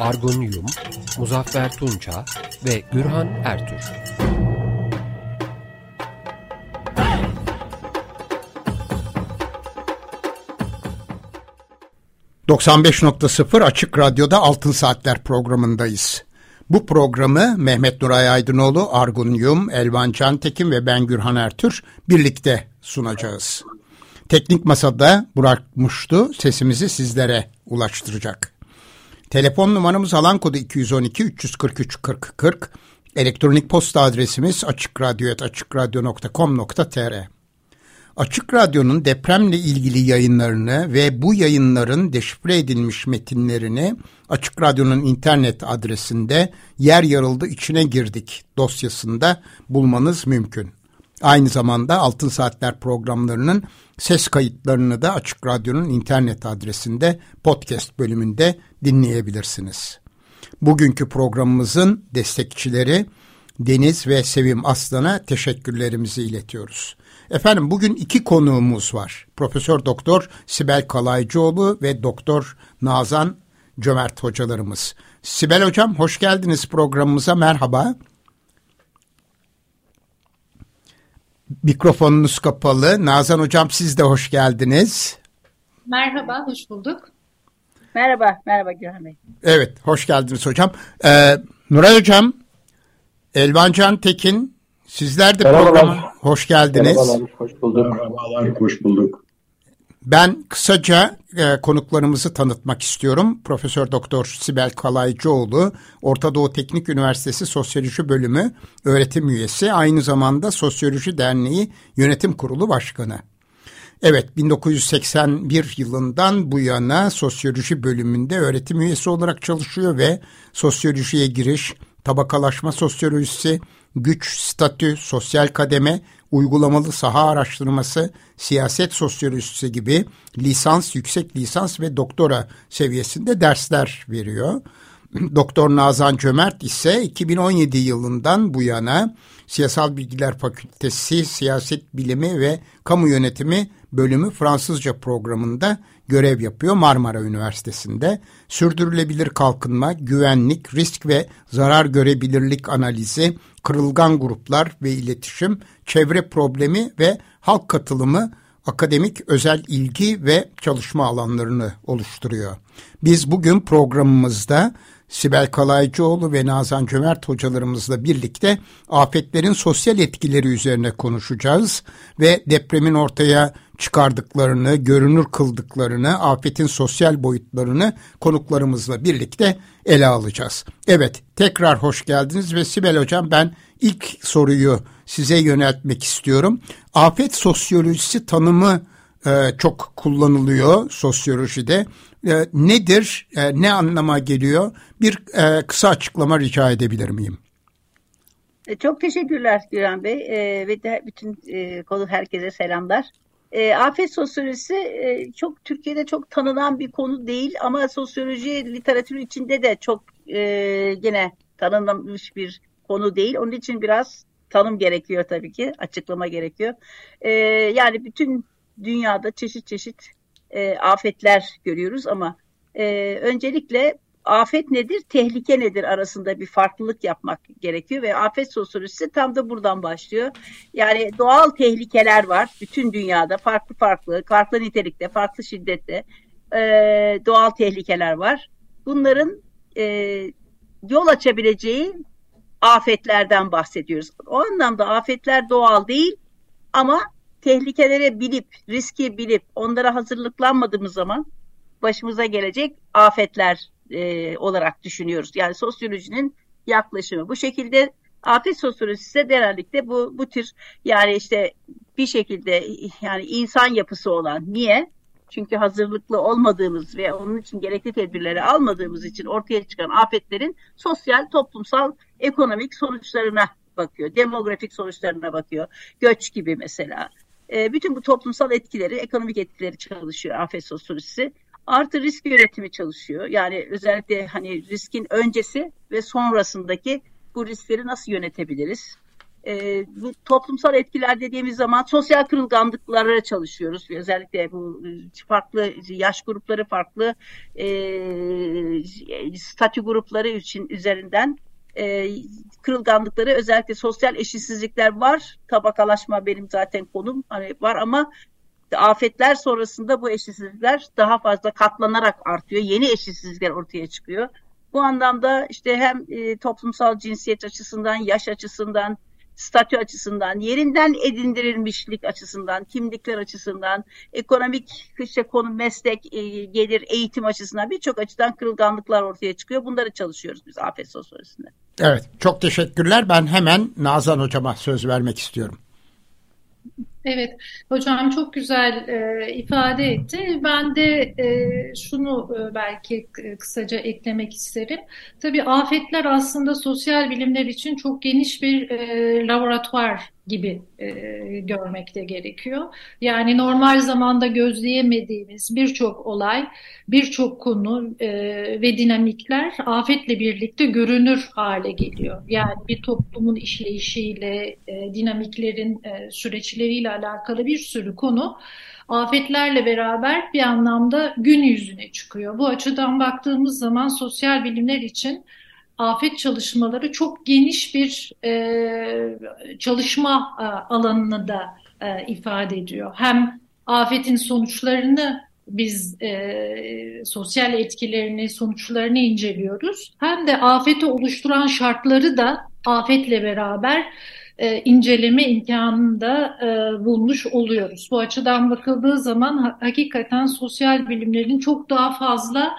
Argun Yum, Muzaffer Tunça ve Gürhan Ertür. ...95.0 Açık Radyo'da Altın Saatler programındayız. Bu programı Mehmet Nuray Aydınoğlu, Argun Yum, Elvan Cantekin ve ben Gürhan Ertür birlikte sunacağız. Teknik Masada Burak Muştu sesimizi sizlere ulaştıracak. Telefon numaramız alan kodu 212 343 40 40. Elektronik posta adresimiz açıkradyo.com.tr Açık Radyo'nun depremle ilgili yayınlarını ve bu yayınların deşifre edilmiş metinlerini Açık Radyo'nun internet adresinde Yer Yarıldı içine girdik dosyasında bulmanız mümkün. Aynı zamanda Altın Saatler programlarının ses kayıtlarını da Açık Radyo'nun internet adresinde podcast bölümünde dinleyebilirsiniz. Bugünkü programımızın destekçileri Deniz ve Sevim Aslan'a teşekkürlerimizi iletiyoruz. Efendim bugün iki konuğumuz var. Profesör Doktor Sibel Kalaycıoğlu ve Doktor Nazan Cömert hocalarımız. Sibel hocam hoş geldiniz programımıza merhaba. Mikrofonunuz kapalı. Nazan hocam siz de hoş geldiniz. Merhaba, hoş bulduk. Merhaba, merhaba Gürhan Bey. Evet, hoş geldiniz hocam. Ee, Nuray hocam, Elvancan Tekin, sizler de Merhabalar. programa hoş geldiniz. Merhabalar, hoş bulduk. Merhabalar, hoş bulduk. Ben kısaca e, konuklarımızı tanıtmak istiyorum. Profesör Doktor Sibel Kalaycıoğlu, Orta Doğu Teknik Üniversitesi Sosyoloji Bölümü öğretim üyesi, aynı zamanda Sosyoloji Derneği Yönetim Kurulu Başkanı. Evet 1981 yılından bu yana sosyoloji bölümünde öğretim üyesi olarak çalışıyor ve sosyolojiye giriş, tabakalaşma sosyolojisi, güç, statü, sosyal kademe, uygulamalı saha araştırması, siyaset sosyolojisi gibi lisans, yüksek lisans ve doktora seviyesinde dersler veriyor. Doktor Nazan Cömert ise 2017 yılından bu yana Siyasal Bilgiler Fakültesi Siyaset Bilimi ve Kamu Yönetimi bölümü Fransızca programında görev yapıyor Marmara Üniversitesi'nde. Sürdürülebilir kalkınma, güvenlik, risk ve zarar görebilirlik analizi, kırılgan gruplar ve iletişim, çevre problemi ve halk katılımı akademik özel ilgi ve çalışma alanlarını oluşturuyor. Biz bugün programımızda Sibel Kalaycıoğlu ve Nazan Cömert hocalarımızla birlikte afetlerin sosyal etkileri üzerine konuşacağız ve depremin ortaya çıkardıklarını, görünür kıldıklarını, afetin sosyal boyutlarını konuklarımızla birlikte ele alacağız. Evet, tekrar hoş geldiniz ve Sibel Hocam ben ilk soruyu size yöneltmek istiyorum. Afet sosyolojisi tanımı e, çok kullanılıyor sosyolojide. E, nedir, e, ne anlama geliyor? Bir e, kısa açıklama rica edebilir miyim? E, çok teşekkürler Güran Bey e, ve de bütün e, konu herkese selamlar. E, afet sosyolojisi e, çok Türkiye'de çok tanınan bir konu değil ama sosyoloji literatürü içinde de çok e, gene tanınmış bir konu değil. Onun için biraz tanım gerekiyor tabii ki, açıklama gerekiyor. E, yani bütün dünyada çeşit çeşit e, afetler görüyoruz ama e, öncelikle afet nedir, tehlike nedir arasında bir farklılık yapmak gerekiyor ve afet sosyolojisi tam da buradan başlıyor. Yani doğal tehlikeler var bütün dünyada farklı farklı, farklı nitelikte, farklı şiddette e, doğal tehlikeler var. Bunların e, yol açabileceği afetlerden bahsediyoruz. O anlamda afetler doğal değil ama tehlikeleri bilip, riski bilip onlara hazırlıklanmadığımız zaman başımıza gelecek afetler e, olarak düşünüyoruz. Yani sosyolojinin yaklaşımı. Bu şekilde afet sosyolojisi de genellikle bu, bu tür yani işte bir şekilde yani insan yapısı olan. Niye? Çünkü hazırlıklı olmadığımız ve onun için gerekli tedbirleri almadığımız için ortaya çıkan afetlerin sosyal, toplumsal, ekonomik sonuçlarına bakıyor. Demografik sonuçlarına bakıyor. Göç gibi mesela. E, bütün bu toplumsal etkileri, ekonomik etkileri çalışıyor afet sosyolojisi. Artı risk yönetimi çalışıyor. Yani özellikle hani riskin öncesi ve sonrasındaki bu riskleri nasıl yönetebiliriz? E, bu toplumsal etkiler dediğimiz zaman sosyal kırılganlıklara çalışıyoruz. Özellikle bu farklı yaş grupları farklı e, statü grupları için üzerinden e, kırılganlıkları özellikle sosyal eşitsizlikler var. Tabakalaşma benim zaten konum hani var ama afetler sonrasında bu eşitsizlikler daha fazla katlanarak artıyor. Yeni eşitsizlikler ortaya çıkıyor. Bu anlamda işte hem e, toplumsal cinsiyet açısından, yaş açısından, statü açısından, yerinden edindirilmişlik açısından, kimlikler açısından, ekonomik işte konu, meslek, e, gelir, eğitim açısından birçok açıdan kırılganlıklar ortaya çıkıyor. Bunları çalışıyoruz biz afet sosyolojisinde. Evet, çok teşekkürler. Ben hemen Nazan Hocama söz vermek istiyorum. Evet, hocam çok güzel e, ifade etti. Ben de e, şunu e, belki kısaca eklemek isterim. Tabii afetler aslında sosyal bilimler için çok geniş bir e, laboratuvar gibi e, görmek gerekiyor. Yani normal zamanda gözleyemediğimiz birçok olay, birçok konu e, ve dinamikler afetle birlikte görünür hale geliyor. Yani bir toplumun işleyişiyle, e, dinamiklerin e, süreçleriyle alakalı bir sürü konu afetlerle beraber bir anlamda gün yüzüne çıkıyor. Bu açıdan baktığımız zaman sosyal bilimler için afet çalışmaları çok geniş bir e, çalışma e, alanını da e, ifade ediyor. Hem afetin sonuçlarını biz e, sosyal etkilerini, sonuçlarını inceliyoruz. Hem de afeti oluşturan şartları da afetle beraber e, inceleme imkanını da e, bulmuş oluyoruz. Bu açıdan bakıldığı zaman ha, hakikaten sosyal bilimlerin çok daha fazla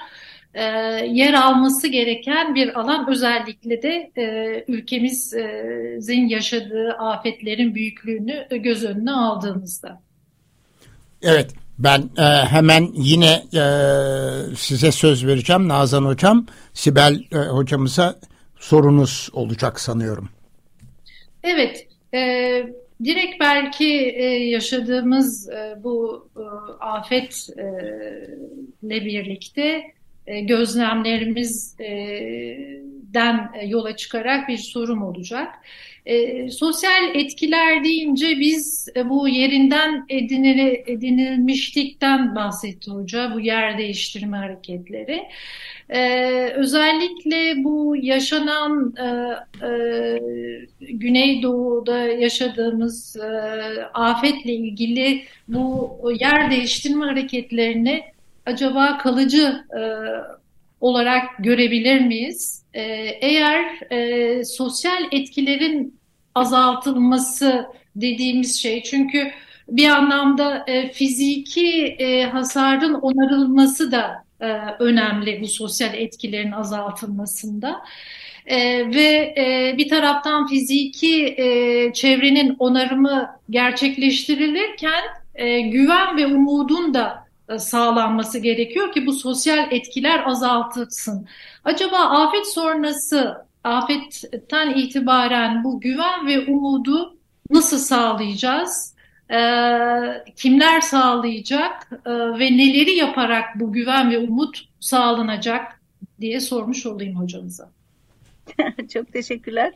e, yer alması gereken bir alan özellikle de e, ülkemizin yaşadığı afetlerin büyüklüğünü göz önüne aldığımızda. Evet ben e, hemen yine e, size söz vereceğim Nazan Hocam. Sibel e, hocamıza sorunuz olacak sanıyorum. Evet, e, direkt belki e, yaşadığımız e, bu e, afetle birlikte e, gözlemlerimizden e, yola çıkarak bir sorum olacak. E, sosyal etkiler deyince biz bu yerinden edinil, edinilmişlikten bahsetti hoca, bu yer değiştirme hareketleri. Özellikle bu yaşanan Güneydoğu'da yaşadığımız afetle ilgili bu yer değiştirme hareketlerini acaba kalıcı e, olarak görebilir miyiz? E, eğer e, sosyal etkilerin azaltılması dediğimiz şey çünkü bir anlamda e, fiziki e, hasarın onarılması da e, önemli bu sosyal etkilerin azaltılmasında. E, ve e, bir taraftan fiziki e, çevrenin onarımı gerçekleştirilirken e, güven ve umudun da sağlanması gerekiyor ki bu sosyal etkiler azaltılsın. Acaba afet sonrası, afetten itibaren bu güven ve umudu nasıl sağlayacağız? E, kimler sağlayacak e, ve neleri yaparak bu güven ve umut sağlanacak diye sormuş olayım hocamıza. Çok teşekkürler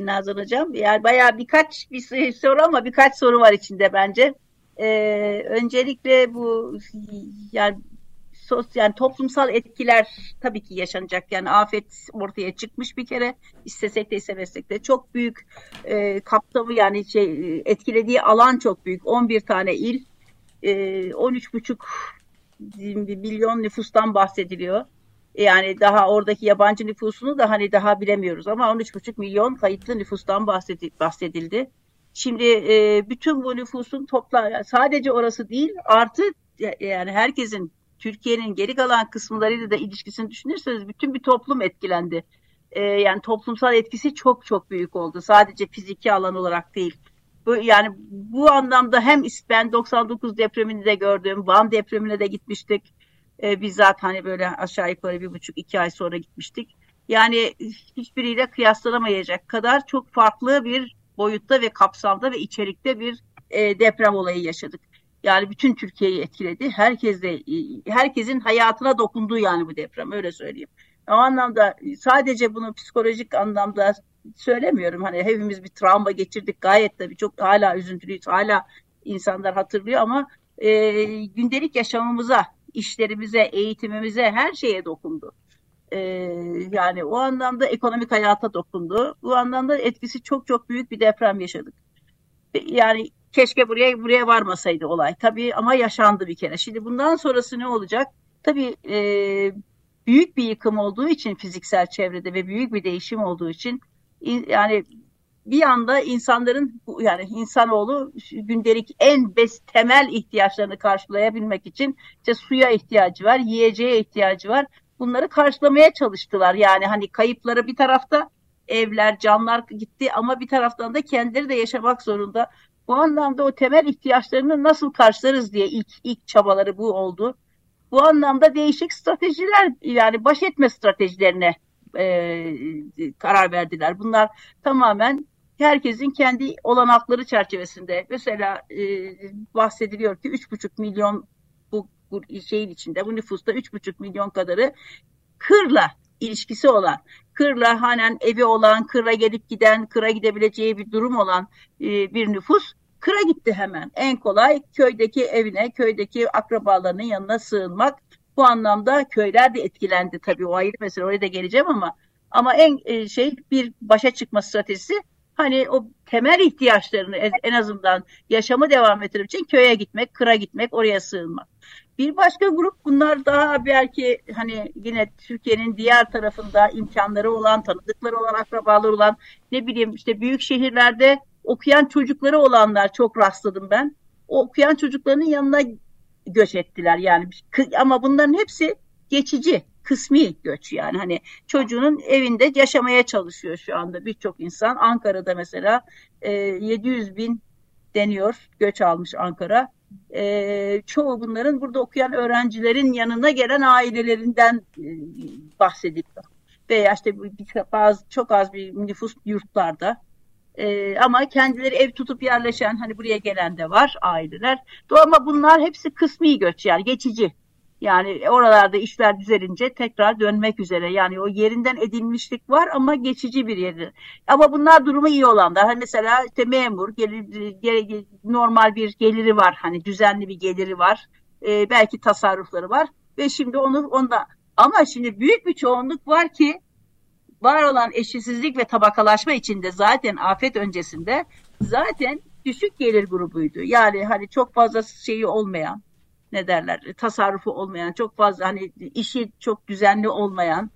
Nazan Hocam. Yani bayağı birkaç bir soru ama birkaç soru var içinde bence. Ee, öncelikle bu yani sos yani toplumsal etkiler tabii ki yaşanacak. Yani afet ortaya çıkmış bir kere istesek de istemesek de çok büyük e, kapsamı yani şey etkilediği alan çok büyük. 11 tane il e, 13,5 milyon nüfustan bahsediliyor. Yani daha oradaki yabancı nüfusunu da hani daha bilemiyoruz ama 13,5 milyon kayıtlı nüfustan bahsedildi. Şimdi e, bütün bu nüfusun toplam sadece orası değil artı yani herkesin Türkiye'nin geri kalan kısımlarıyla da ilişkisini düşünürseniz bütün bir toplum etkilendi. E, yani toplumsal etkisi çok çok büyük oldu. Sadece fiziki alan olarak değil. Bu, yani bu anlamda hem ben 99 depremini de gördüm, Van depremine de gitmiştik. E, bizzat hani böyle aşağı yukarı bir buçuk iki ay sonra gitmiştik. Yani hiçbiriyle kıyaslanamayacak kadar çok farklı bir boyutta ve kapsamda ve içerikte bir e, deprem olayı yaşadık. Yani bütün Türkiye'yi etkiledi. Herkes de, herkesin hayatına dokunduğu yani bu deprem öyle söyleyeyim. O anlamda sadece bunu psikolojik anlamda söylemiyorum. Hani hepimiz bir travma geçirdik gayet tabii çok hala üzüntülüyüz. Hala insanlar hatırlıyor ama e, gündelik yaşamımıza, işlerimize, eğitimimize her şeye dokundu. E, yani o anlamda ekonomik hayata dokundu. Bu anlamda etkisi çok çok büyük bir deprem yaşadık. Yani keşke buraya buraya varmasaydı olay tabii ama yaşandı bir kere. Şimdi bundan sonrası ne olacak? Tabii e, büyük bir yıkım olduğu için fiziksel çevrede ve büyük bir değişim olduğu için yani bir anda insanların yani insanoğlu gündelik en bes temel ihtiyaçlarını karşılayabilmek için işte suya ihtiyacı var, yiyeceğe ihtiyacı var. Bunları karşılamaya çalıştılar. Yani hani kayıpları bir tarafta evler, canlar gitti ama bir taraftan da kendileri de yaşamak zorunda. Bu anlamda o temel ihtiyaçlarını nasıl karşılarız diye ilk ilk çabaları bu oldu. Bu anlamda değişik stratejiler yani baş etme stratejilerine e, karar verdiler. Bunlar tamamen herkesin kendi olanakları çerçevesinde. Mesela e, bahsediliyor ki 3,5 milyon bu, şeyin içinde bu nüfusta 3,5 milyon kadarı kırla ilişkisi olan, kırla hanen evi olan, kıra gelip giden, kıra gidebileceği bir durum olan e, bir nüfus kıra gitti hemen. En kolay köydeki evine, köydeki akrabalarının yanına sığınmak. Bu anlamda köyler de etkilendi tabii o ayrı mesele oraya da geleceğim ama ama en e, şey bir başa çıkma stratejisi hani o temel ihtiyaçlarını en azından yaşamı devam ettirmek için köye gitmek, kıra gitmek, oraya sığınmak. Bir başka grup bunlar daha belki hani yine Türkiye'nin diğer tarafında imkanları olan, tanıdıkları olan, akrabaları olan ne bileyim işte büyük şehirlerde okuyan çocukları olanlar çok rastladım ben. O okuyan çocuklarının yanına göç ettiler yani. Ama bunların hepsi geçici kısmi göç yani. Hani çocuğunun evinde yaşamaya çalışıyor şu anda birçok insan. Ankara'da mesela e, 700 bin deniyor göç almış Ankara e, çoğu bunların burada okuyan öğrencilerin yanına gelen ailelerinden e, bahsediliyor veya işte bazı çok az bir nüfus yurtlarda ee, ama kendileri ev tutup yerleşen hani buraya gelen de var aileler. Ama bunlar hepsi kısmi göç yani geçici. Yani oralarda işler düzelince tekrar dönmek üzere. Yani o yerinden edilmişlik var ama geçici bir yeri. Ama bunlar durumu iyi olanlar. Hani mesela işte memur, gelir, normal bir geliri var. Hani düzenli bir geliri var. Ee, belki tasarrufları var. Ve şimdi onu onda ama şimdi büyük bir çoğunluk var ki var olan eşitsizlik ve tabakalaşma içinde zaten afet öncesinde zaten düşük gelir grubuydu. Yani hani çok fazla şeyi olmayan ne derler tasarrufu olmayan çok fazla hani işi çok düzenli olmayan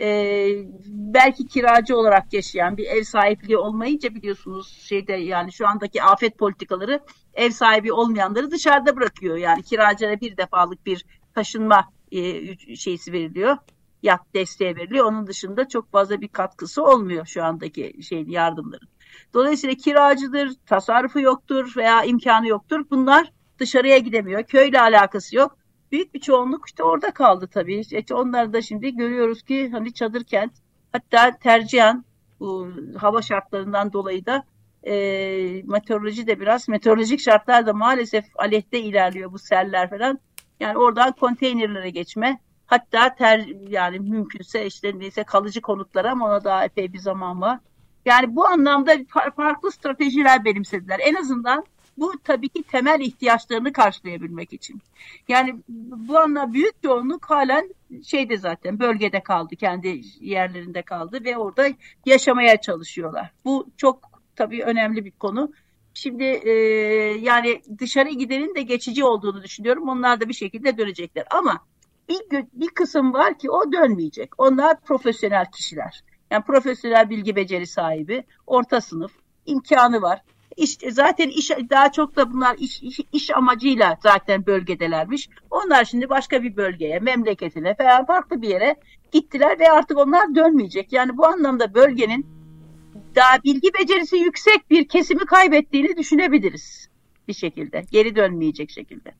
e, belki kiracı olarak yaşayan bir ev sahipliği olmayınca biliyorsunuz şeyde yani şu andaki afet politikaları ev sahibi olmayanları dışarıda bırakıyor. Yani kiracılara bir defalık bir taşınma e, şeysi veriliyor yat desteği veriliyor. Onun dışında çok fazla bir katkısı olmuyor şu andaki şeyin yardımların. Dolayısıyla kiracıdır, tasarrufu yoktur veya imkanı yoktur. Bunlar dışarıya gidemiyor. Köyle alakası yok. Büyük bir çoğunluk işte orada kaldı tabii. İşte onları da şimdi görüyoruz ki hani çadır kent hatta tercihen bu hava şartlarından dolayı da e, meteoroloji de biraz meteorolojik şartlar da maalesef aleyhte ilerliyor bu seller falan. Yani oradan konteynerlere geçme Hatta ter, yani mümkünse işte neyse kalıcı konutlara ama ona daha epey bir zaman var. Yani bu anlamda farklı stratejiler benimsediler. En azından bu tabii ki temel ihtiyaçlarını karşılayabilmek için. Yani bu anlamda büyük çoğunluk halen şeyde zaten bölgede kaldı, kendi yerlerinde kaldı ve orada yaşamaya çalışıyorlar. Bu çok tabii önemli bir konu. Şimdi e, yani dışarı gidenin de geçici olduğunu düşünüyorum. Onlar da bir şekilde dönecekler. Ama bir, bir kısım var ki o dönmeyecek. Onlar profesyonel kişiler. Yani profesyonel bilgi beceri sahibi, orta sınıf, imkanı var. İş, zaten iş daha çok da bunlar iş, iş, iş amacıyla zaten bölgedelermiş. Onlar şimdi başka bir bölgeye, memleketine veya farklı bir yere gittiler ve artık onlar dönmeyecek. Yani bu anlamda bölgenin daha bilgi becerisi yüksek bir kesimi kaybettiğini düşünebiliriz bir şekilde. Geri dönmeyecek şekilde.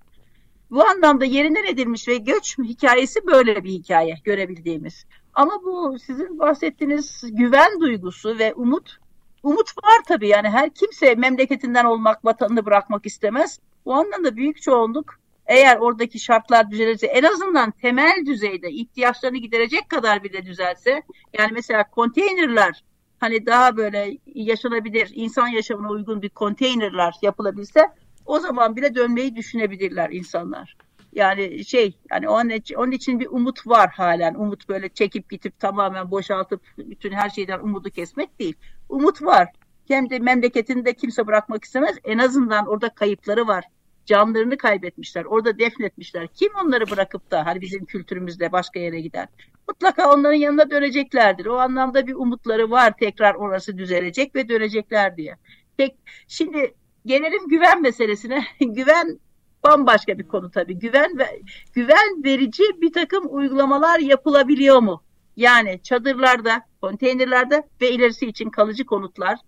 Bu anlamda yerinden edilmiş ve göç hikayesi böyle bir hikaye görebildiğimiz. Ama bu sizin bahsettiğiniz güven duygusu ve umut, umut var tabii yani her kimse memleketinden olmak, vatanını bırakmak istemez. Bu anlamda büyük çoğunluk eğer oradaki şartlar düzelirse en azından temel düzeyde ihtiyaçlarını giderecek kadar bile düzelse yani mesela konteynerler hani daha böyle yaşanabilir insan yaşamına uygun bir konteynerler yapılabilse o zaman bile dönmeyi düşünebilirler insanlar. Yani şey yani onun için, onun için bir umut var halen. Umut böyle çekip gidip tamamen boşaltıp bütün her şeyden umudu kesmek değil. Umut var. Hem de memleketinde kimse bırakmak istemez. En azından orada kayıpları var. Canlarını kaybetmişler. Orada defnetmişler. Kim onları bırakıp da hani bizim kültürümüzde başka yere gider? Mutlaka onların yanına döneceklerdir. O anlamda bir umutları var. Tekrar orası düzelecek ve dönecekler diye. Tek, şimdi gelelim güven meselesine. güven bambaşka bir konu tabii. Güven ve güven verici bir takım uygulamalar yapılabiliyor mu? Yani çadırlarda, konteynerlerde ve ilerisi için kalıcı konutlar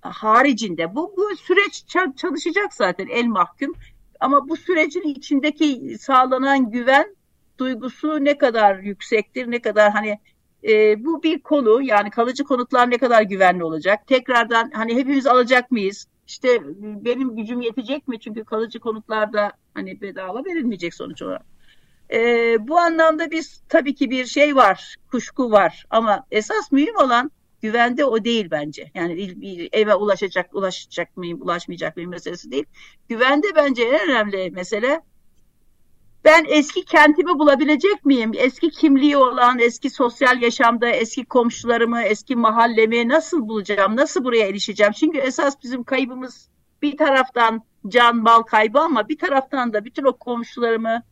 haricinde bu, bu süreç çalışacak zaten el mahkum. Ama bu sürecin içindeki sağlanan güven duygusu ne kadar yüksektir, ne kadar hani e, bu bir konu yani kalıcı konutlar ne kadar güvenli olacak? Tekrardan hani hepimiz alacak mıyız? İşte benim gücüm yetecek mi? Çünkü kalıcı konutlarda hani bedava verilmeyecek sonuç olarak. E, bu anlamda biz tabii ki bir şey var, kuşku var ama esas mühim olan güvende o değil bence. Yani bir eve ulaşacak, ulaşacak mıyım, ulaşmayacak mıyım meselesi değil. Güvende bence en önemli mesele ben eski kentimi bulabilecek miyim? Eski kimliği olan, eski sosyal yaşamda eski komşularımı, eski mahallemi nasıl bulacağım? Nasıl buraya erişeceğim? Çünkü esas bizim kaybımız bir taraftan can mal kaybı ama bir taraftan da bütün o komşularımı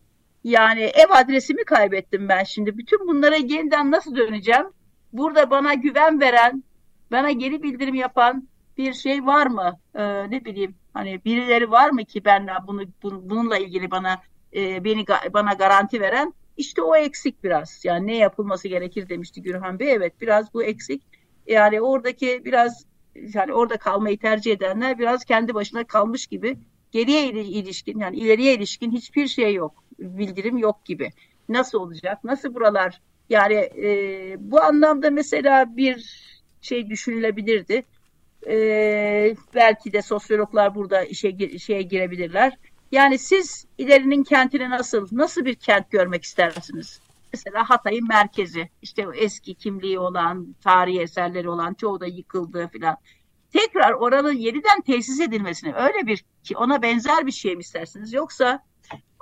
yani ev adresimi kaybettim ben şimdi. Bütün bunlara yeniden nasıl döneceğim? Burada bana güven veren, bana geri bildirim yapan bir şey var mı? Ee, ne bileyim hani birileri var mı ki ben bunu, bununla ilgili bana e, beni bana garanti veren işte o eksik biraz. Yani ne yapılması gerekir demişti Gürhan Bey. Evet biraz bu eksik. Yani oradaki biraz yani orada kalmayı tercih edenler biraz kendi başına kalmış gibi geriye ilişkin yani ileriye ilişkin hiçbir şey yok. Bildirim yok gibi. Nasıl olacak? Nasıl buralar? Yani e, bu anlamda mesela bir şey düşünülebilirdi. E, belki de sosyologlar burada işe şeye girebilirler yani siz ilerinin kentini nasıl, nasıl bir kent görmek istersiniz? Mesela Hatay'ın merkezi, işte eski kimliği olan, tarihi eserleri olan, çoğu da yıkıldı filan. Tekrar oranın yeniden tesis edilmesini öyle bir ki ona benzer bir şey mi istersiniz? Yoksa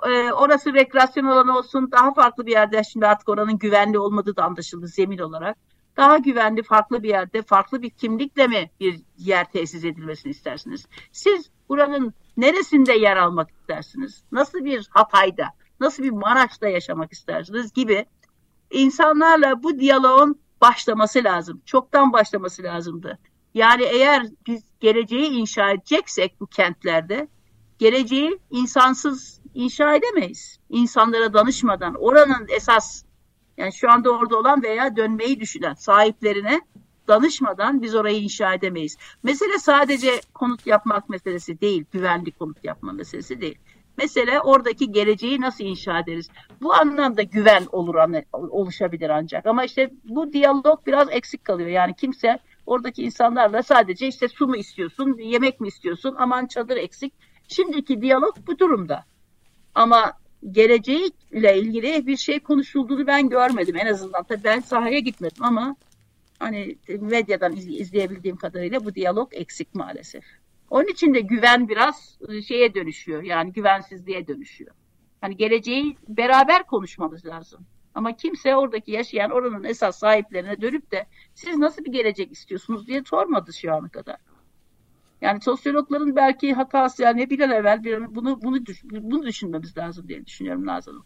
e, orası rekreasyon alanı olsun, daha farklı bir yerde şimdi artık oranın güvenli olmadığı da anlaşıldı zemin olarak. Daha güvenli farklı bir yerde, farklı bir kimlikle mi bir yer tesis edilmesini istersiniz? Siz buranın neresinde yer almak istersiniz? Nasıl bir Hatay'da, nasıl bir Maraş'ta yaşamak istersiniz gibi insanlarla bu diyaloğun başlaması lazım. Çoktan başlaması lazımdı. Yani eğer biz geleceği inşa edeceksek bu kentlerde geleceği insansız inşa edemeyiz. İnsanlara danışmadan oranın esas yani şu anda orada olan veya dönmeyi düşünen sahiplerine danışmadan biz orayı inşa edemeyiz. Mesele sadece konut yapmak meselesi değil, güvenli konut yapma meselesi değil. Mesele oradaki geleceği nasıl inşa ederiz? Bu anlamda güven olur oluşabilir ancak. Ama işte bu diyalog biraz eksik kalıyor. Yani kimse oradaki insanlarla sadece işte su mu istiyorsun, yemek mi istiyorsun, aman çadır eksik. Şimdiki diyalog bu durumda. Ama geleceğiyle ilgili bir şey konuşulduğunu ben görmedim en azından. Tabii ben sahaya gitmedim ama hani medyadan izleyebildiğim kadarıyla bu diyalog eksik maalesef. Onun için de güven biraz ıı, şeye dönüşüyor. Yani güvensizliğe dönüşüyor. Hani geleceği beraber konuşmamız lazım. Ama kimse oradaki yaşayan oranın esas sahiplerine dönüp de siz nasıl bir gelecek istiyorsunuz diye sormadı şu ana kadar. Yani sosyologların belki hatası yani bir an evvel bir, bunu bunu bunu düşünmemiz lazım diye düşünüyorum Nazan Hanım.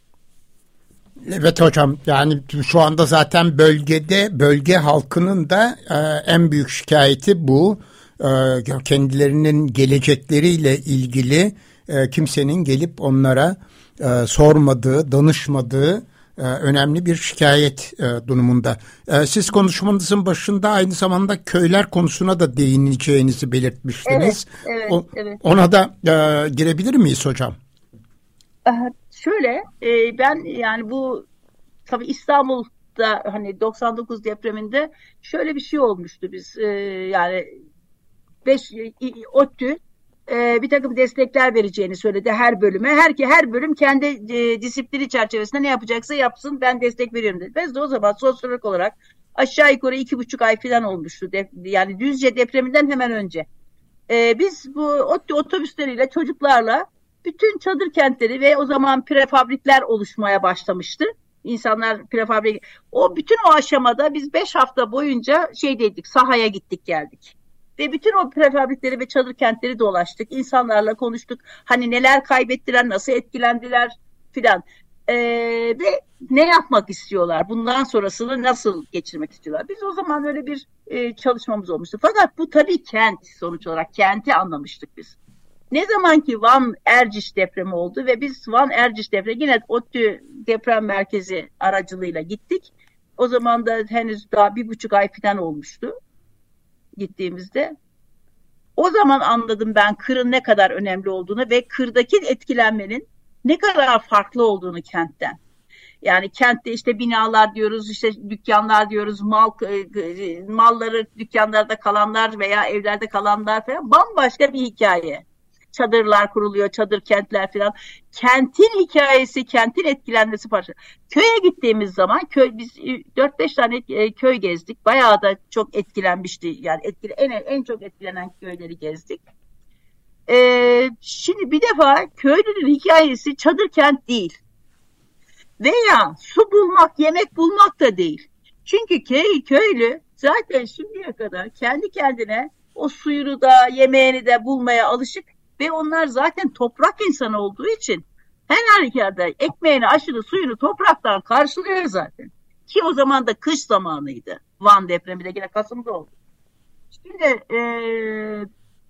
Evet hocam yani şu anda zaten bölgede bölge halkının da e, en büyük şikayeti bu. E, kendilerinin gelecekleriyle ilgili e, kimsenin gelip onlara e, sormadığı, danışmadığı e, önemli bir şikayet e, durumunda. E, siz konuşmanızın başında aynı zamanda köyler konusuna da değineceğinizi belirtmiştiniz. Evet, evet, o, evet. Ona da e, girebilir miyiz hocam? Şöyle e, ben yani bu tabii İstanbul'da hani 99 depreminde şöyle bir şey olmuştu biz e, yani 5 ODTÜ e, bir takım destekler vereceğini söyledi her bölüme. Her ki her bölüm kendi e, disiplini çerçevesinde ne yapacaksa yapsın ben destek veriyorum dedi. Biz de o zaman sosyolog olarak aşağı yukarı iki buçuk ay falan olmuştu. De, yani Düzce depreminden hemen önce. E, biz bu otobüsleriyle çocuklarla bütün çadır kentleri ve o zaman prefabrikler oluşmaya başlamıştı. İnsanlar prefabrik o bütün o aşamada biz beş hafta boyunca şeydeydik sahaya gittik geldik. Ve bütün o prefabrikleri ve çadır kentleri dolaştık. İnsanlarla konuştuk. Hani neler kaybettiler, nasıl etkilendiler filan. Ee, ve ne yapmak istiyorlar? Bundan sonrasını nasıl geçirmek istiyorlar? Biz o zaman öyle bir e, çalışmamız olmuştu. Fakat bu tabii kent sonuç olarak. Kenti anlamıştık biz. Ne zaman ki Van Erciş depremi oldu ve biz Van Erciş depremi yine ODTÜ deprem merkezi aracılığıyla gittik. O zaman da henüz daha bir buçuk ay falan olmuştu gittiğimizde. O zaman anladım ben kırın ne kadar önemli olduğunu ve kırdaki etkilenmenin ne kadar farklı olduğunu kentten. Yani kentte işte binalar diyoruz, işte dükkanlar diyoruz, mal malları dükkanlarda kalanlar veya evlerde kalanlar falan bambaşka bir hikaye çadırlar kuruluyor, çadır kentler falan. Kentin hikayesi, kentin etkilenmesi parça. Köye gittiğimiz zaman köy biz 4-5 tane e, köy gezdik. Bayağı da çok etkilenmişti. Yani etkili, en en çok etkilenen köyleri gezdik. Ee, şimdi bir defa köylünün hikayesi çadır kent değil. Veya su bulmak, yemek bulmak da değil. Çünkü köy, köylü zaten şimdiye kadar kendi kendine o suyunu da yemeğini de bulmaya alışık ve onlar zaten toprak insanı olduğu için her halükarda ekmeğini, aşırı suyunu topraktan karşılıyor zaten. Ki o zaman da kış zamanıydı. Van depremi de yine Kasım'da oldu. Şimdi e,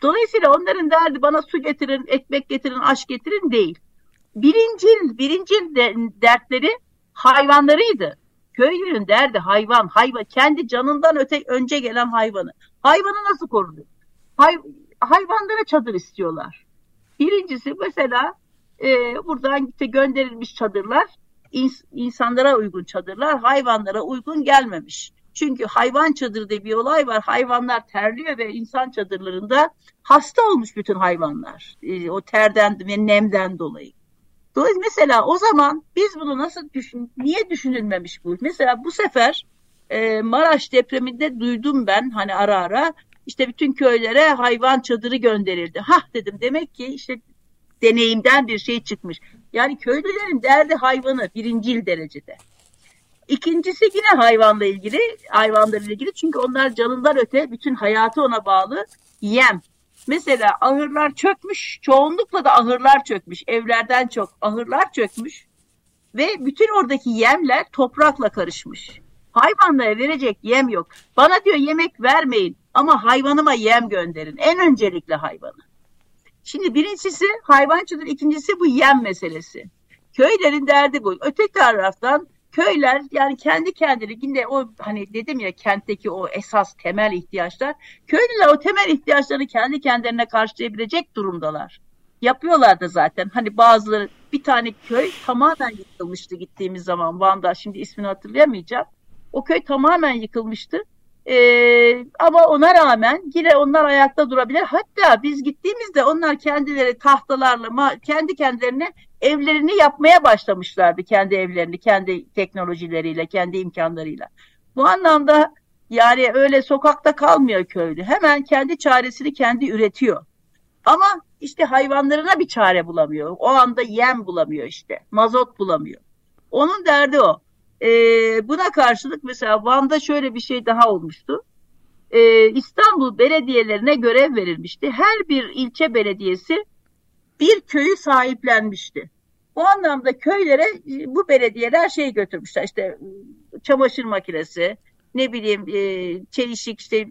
dolayısıyla onların derdi bana su getirin, ekmek getirin, aş getirin değil. Birincil, birincil de, dertleri hayvanlarıydı. Köylünün derdi hayvan, hayvan kendi canından öte önce gelen hayvanı. Hayvanı nasıl korudu? Hay, hayvanlara çadır istiyorlar. Birincisi mesela e, buradan işte gönderilmiş çadırlar ins, insanlara uygun çadırlar hayvanlara uygun gelmemiş. Çünkü hayvan çadırı diye bir olay var. Hayvanlar terliyor ve insan çadırlarında hasta olmuş bütün hayvanlar. E, o terden ve nemden dolayı. Dolayısıyla mesela o zaman biz bunu nasıl düşün, niye düşünülmemiş bu? Mesela bu sefer e, Maraş depreminde duydum ben hani ara ara işte bütün köylere hayvan çadırı gönderildi. Hah dedim demek ki işte deneyimden bir şey çıkmış. Yani köylülerin derdi hayvanı birincil derecede. İkincisi yine hayvanla ilgili, hayvanlarla ilgili çünkü onlar canından öte bütün hayatı ona bağlı yem. Mesela ahırlar çökmüş, çoğunlukla da ahırlar çökmüş, evlerden çok ahırlar çökmüş ve bütün oradaki yemler toprakla karışmış. Hayvanlara verecek yem yok. Bana diyor yemek vermeyin ama hayvanıma yem gönderin. En öncelikle hayvanı. Şimdi birincisi hayvancılık, ikincisi bu yem meselesi. Köylerin derdi bu. Öteki taraftan köyler yani kendi kendine yine o hani dedim ya kentteki o esas temel ihtiyaçlar köylüler o temel ihtiyaçlarını kendi kendilerine karşılayabilecek durumdalar. Yapıyorlar da zaten. Hani bazıları bir tane köy tamamen yıkılmıştı gittiğimiz zaman Van'da şimdi ismini hatırlayamayacağım. O köy tamamen yıkılmıştı. Ee, ama ona rağmen yine onlar ayakta durabilir. Hatta biz gittiğimizde onlar kendileri tahtalarla kendi kendilerine evlerini yapmaya başlamışlardı. Kendi evlerini, kendi teknolojileriyle, kendi imkanlarıyla. Bu anlamda yani öyle sokakta kalmıyor köylü. Hemen kendi çaresini kendi üretiyor. Ama işte hayvanlarına bir çare bulamıyor. O anda yem bulamıyor işte. Mazot bulamıyor. Onun derdi o. E, buna karşılık mesela Van'da şöyle bir şey daha olmuştu. E, İstanbul belediyelerine görev verilmişti. Her bir ilçe belediyesi bir köyü sahiplenmişti. Bu anlamda köylere e, bu belediyeler şey götürmüşler işte çamaşır makinesi, ne bileyim e, çelişik işte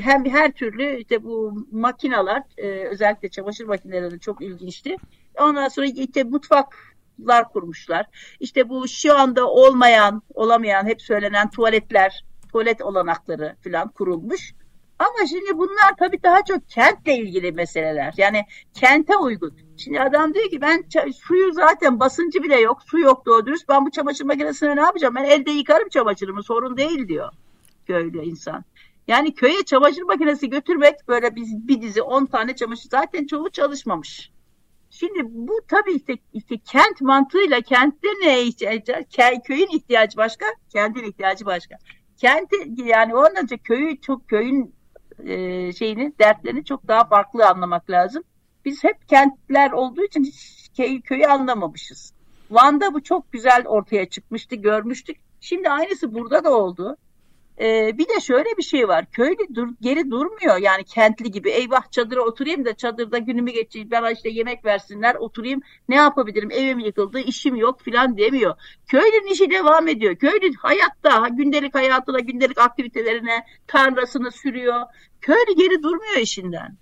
hem her türlü işte bu makinalar e, özellikle çamaşır makineleri çok ilginçti. Ondan sonra işte mutfak topluluklar kurmuşlar. İşte bu şu anda olmayan, olamayan hep söylenen tuvaletler, tuvalet olanakları falan kurulmuş. Ama şimdi bunlar tabii daha çok kentle ilgili meseleler. Yani kente uygun. Şimdi adam diyor ki ben suyu zaten basıncı bile yok. Su yok doğru dürüst. Ben bu çamaşır makinesine ne yapacağım? Ben elde yıkarım çamaşırımı sorun değil diyor köylü insan. Yani köye çamaşır makinesi götürmek böyle biz bir dizi 10 tane çamaşır zaten çoğu çalışmamış. Şimdi bu tabii işte, işte kent mantığıyla kentte ne ihtiyacı? Köyün ihtiyacı başka, kentin ihtiyacı başka. Kenti yani ondan köyü çok köyün e, şeyini dertlerini çok daha farklı anlamak lazım. Biz hep kentler olduğu için hiç köy, köyü anlamamışız. Van'da bu çok güzel ortaya çıkmıştı, görmüştük. Şimdi aynısı burada da oldu. Ee, bir de şöyle bir şey var. Köylü dur, geri durmuyor yani kentli gibi. Eyvah çadıra oturayım da çadırda günümü geçeyim. Bana işte yemek versinler oturayım. Ne yapabilirim? Evim yıkıldı, işim yok filan demiyor. Köylünün işi devam ediyor. Köylü hayatta, gündelik hayatına, gündelik aktivitelerine, tarlasını sürüyor. Köylü geri durmuyor işinden.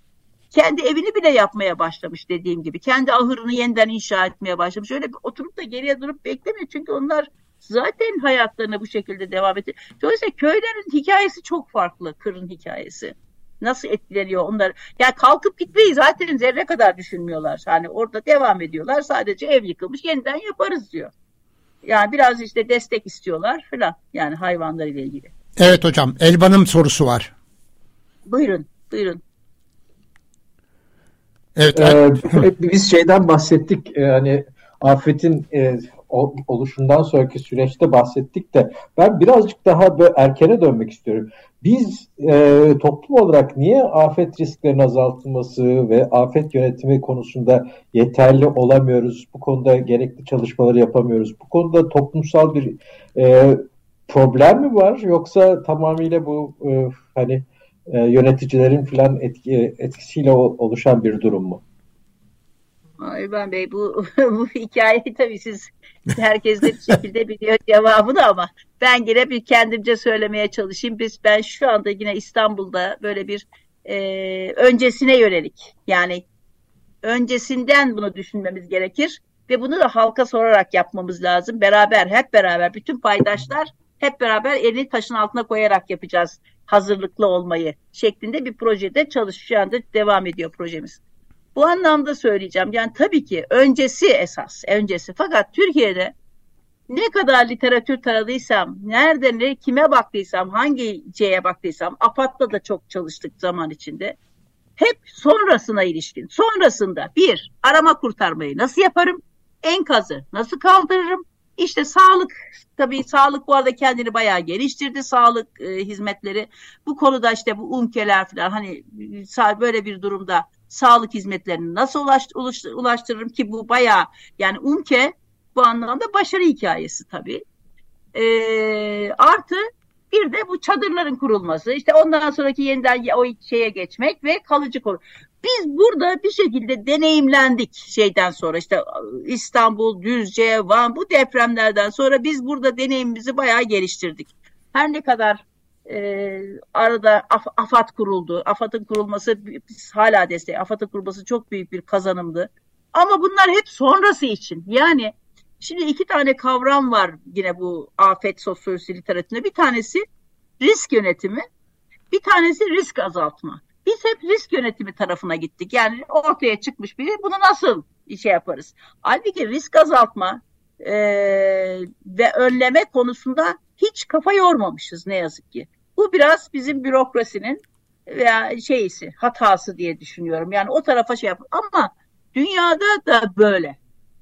Kendi evini bile yapmaya başlamış dediğim gibi. Kendi ahırını yeniden inşa etmeye başlamış. Öyle oturup da geriye durup beklemiyor. Çünkü onlar zaten hayatlarına bu şekilde devam etti. Dolayısıyla köylerin hikayesi çok farklı kırın hikayesi. Nasıl etkileniyor onlar? Yani kalkıp gitmeyi zaten zerre kadar düşünmüyorlar. Hani orada devam ediyorlar. Sadece ev yıkılmış yeniden yaparız diyor. Yani biraz işte destek istiyorlar falan. Yani hayvanlar ile ilgili. Evet hocam. Elvan'ın sorusu var. Buyurun. Buyurun. Evet. Ee, biz şeyden bahsettik. Yani afetin e, oluşundan sonraki süreçte bahsettik de ben birazcık daha böyle erkene dönmek istiyorum. Biz e, toplum olarak niye afet risklerinin azaltılması ve afet yönetimi konusunda yeterli olamıyoruz? Bu konuda gerekli çalışmaları yapamıyoruz. Bu konuda toplumsal bir e, problem mi var yoksa tamamıyla bu e, hani e, yöneticilerin filan etki, etkisiyle oluşan bir durum mu? İlhan Bey bu, bu hikayeyi tabii siz herkes de bir şekilde biliyor cevabını ama ben yine bir kendimce söylemeye çalışayım. Biz ben şu anda yine İstanbul'da böyle bir e, öncesine yönelik yani öncesinden bunu düşünmemiz gerekir ve bunu da halka sorarak yapmamız lazım. Beraber hep beraber bütün paydaşlar hep beraber elini taşın altına koyarak yapacağız hazırlıklı olmayı şeklinde bir projede çalışıyor. anda devam ediyor projemiz. Bu anlamda söyleyeceğim. Yani tabii ki öncesi esas, öncesi. Fakat Türkiye'de ne kadar literatür taradıysam, nerede ne kime baktıysam, hangi şeye baktıysam, APAD'da da çok çalıştık zaman içinde. Hep sonrasına ilişkin. Sonrasında bir, arama kurtarmayı nasıl yaparım? Enkazı nasıl kaldırırım? İşte sağlık, tabii sağlık bu arada kendini bayağı geliştirdi. Sağlık e, hizmetleri. Bu konuda işte bu UMKE'ler falan hani böyle bir durumda sağlık hizmetlerini nasıl ulaş, ulaştırırım ki bu bayağı yani UMKE bu anlamda başarı hikayesi tabii. E, artı bir de bu çadırların kurulması, işte ondan sonraki yeniden o şeye geçmek ve kalıcı koru. Biz burada bir şekilde deneyimlendik şeyden sonra işte İstanbul, Düzce, Van bu depremlerden sonra biz burada deneyimimizi bayağı geliştirdik. Her ne kadar e, arada Af AFAD kuruldu. AFAD'ın kurulması biz hala destek. AFAD'ın kurulması çok büyük bir kazanımdı. Ama bunlar hep sonrası için. Yani şimdi iki tane kavram var yine bu afet sosyolojisi literatüründe. Bir tanesi risk yönetimi, bir tanesi risk azaltma. Biz hep risk yönetimi tarafına gittik. Yani ortaya çıkmış biri bunu nasıl şey yaparız? Halbuki risk azaltma e, ve önleme konusunda hiç kafa yormamışız ne yazık ki. Bu biraz bizim bürokrasinin veya şeysi hatası diye düşünüyorum. Yani o tarafa şey yap. Ama dünyada da böyle.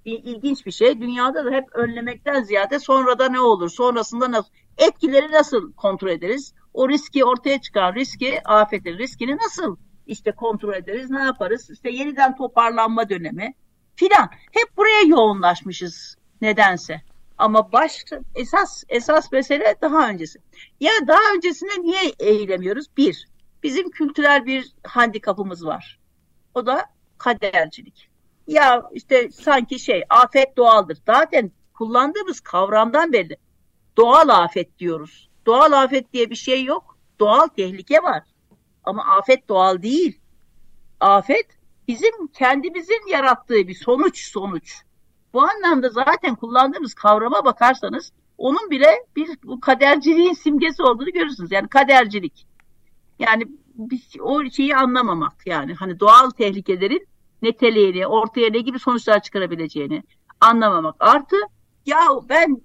İlginç bir şey. Dünyada da hep önlemekten ziyade sonra da ne olur? Sonrasında nasıl? Etkileri nasıl kontrol ederiz? O riski ortaya çıkan riski, afetin riskini nasıl işte kontrol ederiz? Ne yaparız? İşte yeniden toparlanma dönemi filan. Hep buraya yoğunlaşmışız nedense. Ama baş esas esas mesele daha öncesi. Ya daha öncesinde niye eğilemiyoruz? Bir, bizim kültürel bir handikapımız var. O da kadercilik. Ya işte sanki şey afet doğaldır. Zaten kullandığımız kavramdan belli. Doğal afet diyoruz. Doğal afet diye bir şey yok. Doğal tehlike var. Ama afet doğal değil. Afet bizim kendimizin yarattığı bir sonuç sonuç. Bu anlamda zaten kullandığımız kavrama bakarsanız onun bile bir bu kaderciliğin simgesi olduğunu görürsünüz. Yani kadercilik. Yani biz o şeyi anlamamak yani hani doğal tehlikelerin niteliğini, ortaya ne gibi sonuçlar çıkarabileceğini anlamamak. Artı ya ben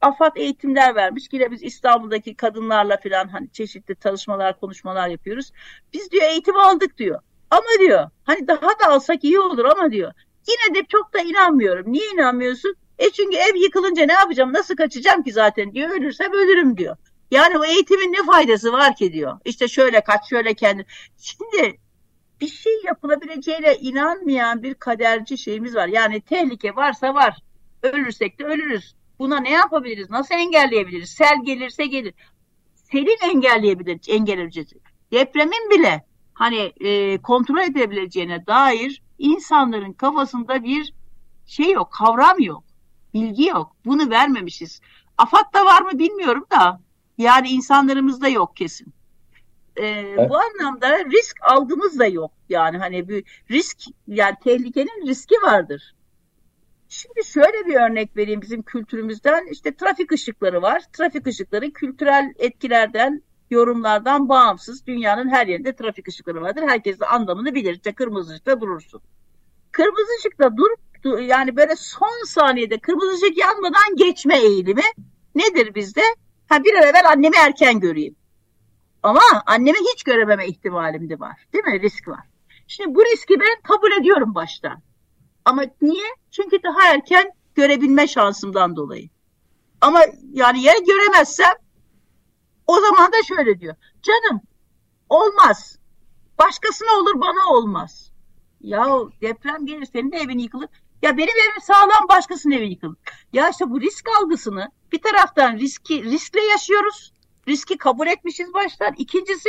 AFAD eğitimler vermiş. Yine biz İstanbul'daki kadınlarla falan hani çeşitli çalışmalar, konuşmalar yapıyoruz. Biz diyor eğitim aldık diyor. Ama diyor hani daha da alsak iyi olur ama diyor. Yine de çok da inanmıyorum. Niye inanmıyorsun? E çünkü ev yıkılınca ne yapacağım? Nasıl kaçacağım ki zaten diyor. Ölürsem ölürüm diyor. Yani o eğitimin ne faydası var ki diyor. İşte şöyle kaç şöyle kendi. Şimdi bir şey yapılabileceğine inanmayan bir kaderci şeyimiz var. Yani tehlike varsa var. Ölürsek de ölürüz. Buna ne yapabiliriz? Nasıl engelleyebiliriz? Sel gelirse gelir. Selin engelleyebilir, engelleyebiliriz. Depremin bile hani e, kontrol edebileceğine dair insanların kafasında bir şey yok, kavram yok, bilgi yok. Bunu vermemişiz. AFAD'da var mı bilmiyorum da yani insanlarımızda yok kesin. E, evet. Bu anlamda risk algımız da yok. Yani hani bir risk yani tehlikenin riski vardır. Şimdi şöyle bir örnek vereyim bizim kültürümüzden. İşte trafik ışıkları var. Trafik ışıkları kültürel etkilerden, yorumlardan bağımsız dünyanın her yerinde trafik ışıkları vardır. Herkes de anlamını bilir. İşte kırmızı ışıkta durursun. Kırmızı ışıkta dur, dur yani böyle son saniyede kırmızı ışık yanmadan geçme eğilimi nedir bizde? Ha bir an evvel annemi erken göreyim. Ama annemi hiç görememe ihtimalim de var. Değil mi? Risk var. Şimdi bu riski ben kabul ediyorum baştan. Ama niye? Çünkü daha erken görebilme şansımdan dolayı. Ama yani ya göremezsem o zaman da şöyle diyor. Canım olmaz. Başkasına olur bana olmaz. Ya deprem gelir senin de evin yıkılır. Ya benim evim sağlam başkasının evi yıkılır. Ya işte bu risk algısını bir taraftan riski riskle yaşıyoruz. Riski kabul etmişiz baştan. İkincisi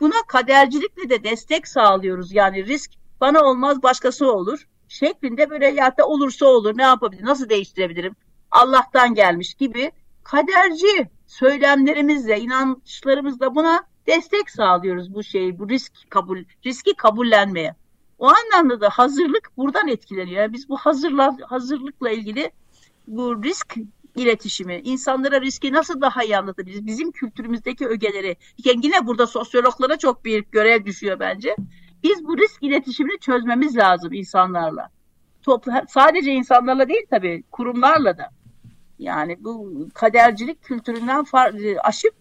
buna kadercilikle de destek sağlıyoruz. Yani risk bana olmaz başkası olur şeklinde böyle ya da olursa olur ne yapabilirim nasıl değiştirebilirim Allah'tan gelmiş gibi kaderci söylemlerimizle inançlarımızla buna destek sağlıyoruz bu şeyi bu risk kabul riski kabullenmeye. O anlamda da hazırlık buradan etkileniyor. Yani biz bu hazırla, hazırlıkla ilgili bu risk iletişimi, insanlara riski nasıl daha iyi anlatabiliriz? Bizim kültürümüzdeki ögeleri, yani yine burada sosyologlara çok büyük görev düşüyor bence. Biz bu risk iletişimini çözmemiz lazım insanlarla. Toplu, sadece insanlarla değil tabii, kurumlarla da. Yani bu kadercilik kültüründen farklı, aşıp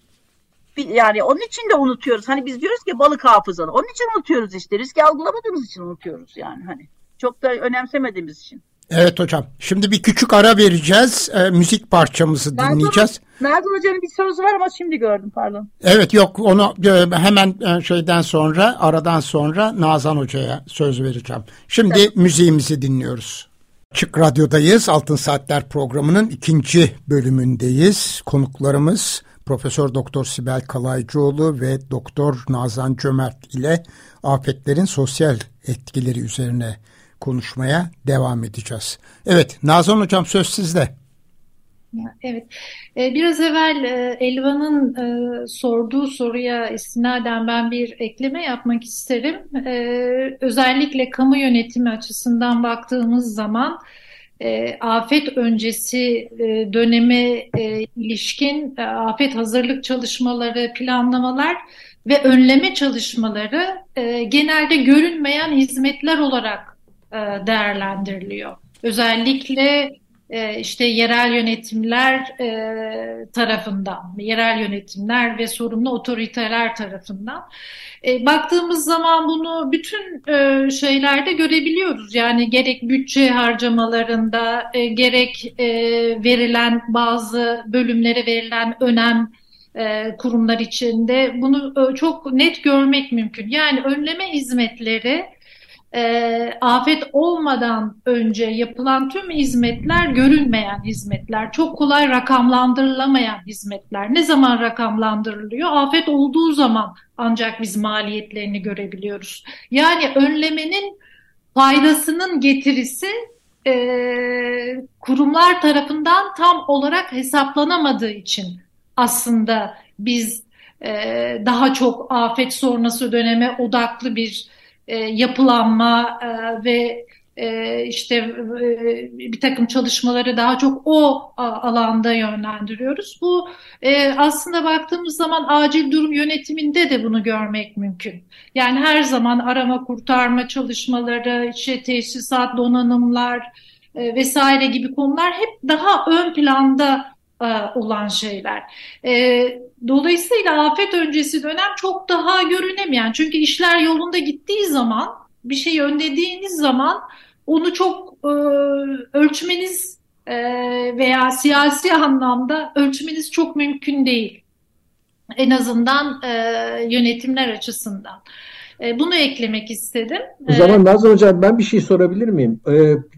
yani onun için de unutuyoruz. Hani biz diyoruz ki balık hafızalı. Onun için unutuyoruz işte. Riski algılamadığımız için unutuyoruz yani hani. Çok da önemsemediğimiz için. Evet hocam. Şimdi bir küçük ara vereceğiz. E, müzik parçamızı Nazım, dinleyeceğiz. Nazım Hoca'nın bir sorusu var ama şimdi gördüm pardon. Evet yok onu e, hemen e, şeyden sonra aradan sonra Nazan Hoca'ya söz vereceğim. Şimdi tamam. müziğimizi dinliyoruz. Çık Radyo'dayız. Altın Saatler programının ikinci bölümündeyiz. Konuklarımız Profesör Doktor Sibel Kalaycıoğlu ve Doktor Nazan Cömert ile afetlerin sosyal etkileri üzerine konuşmaya devam edeceğiz. Evet Nazan Hocam söz sizde. Evet. Ee, biraz evvel e, Elvan'ın e, sorduğu soruya istinaden ben bir ekleme yapmak isterim. Ee, özellikle kamu yönetimi açısından baktığımız zaman e, afet öncesi döneme ilişkin afet hazırlık çalışmaları, planlamalar ve önleme çalışmaları genelde görünmeyen hizmetler olarak değerlendiriliyor. Özellikle e, işte yerel yönetimler e, tarafından, yerel yönetimler ve sorumlu otoriteler tarafından. baktığımız zaman bunu bütün şeylerde görebiliyoruz. Yani gerek bütçe harcamalarında, gerek verilen bazı bölümlere verilen önem kurumlar içinde bunu çok net görmek mümkün. Yani önleme hizmetleri e, afet olmadan önce yapılan tüm hizmetler görünmeyen hizmetler, çok kolay rakamlandırılamayan hizmetler. Ne zaman rakamlandırılıyor? Afet olduğu zaman ancak biz maliyetlerini görebiliyoruz. Yani önlemenin faydasının getirisi e, kurumlar tarafından tam olarak hesaplanamadığı için aslında biz e, daha çok afet sonrası döneme odaklı bir e, yapılanma e, ve e, işte e, bir takım çalışmaları daha çok o alanda yönlendiriyoruz. Bu e, aslında baktığımız zaman acil durum yönetiminde de bunu görmek mümkün. Yani her zaman arama kurtarma çalışmaları, işte teşhisat, donanımlar e, vesaire gibi konular hep daha ön planda olan şeyler. E, dolayısıyla afet öncesi dönem çok daha görünemeyen. Çünkü işler yolunda gittiği zaman, bir şey önlediğiniz zaman onu çok e, ölçmeniz e, veya siyasi anlamda ölçmeniz çok mümkün değil. En azından e, yönetimler açısından. E, bunu eklemek istedim. O zaman Nazlı Hocam ben bir şey sorabilir miyim?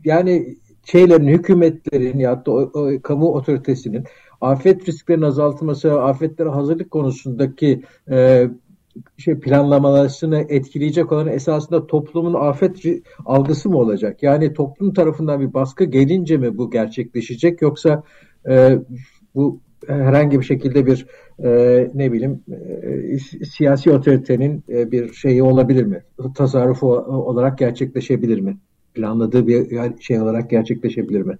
Yani şeylerin, hükümetlerin ya da o, o, kamu otoritesinin afet risklerinin azaltılması, afetlere hazırlık konusundaki e, şey planlamalarını etkileyecek olan esasında toplumun afet algısı mı olacak? Yani toplum tarafından bir baskı gelince mi bu gerçekleşecek yoksa e, bu herhangi bir şekilde bir e, ne bileyim e, siyasi otoritenin e, bir şeyi olabilir mi? Tasarrufu olarak gerçekleşebilir mi? Planladığı bir şey olarak gerçekleşebilir mi?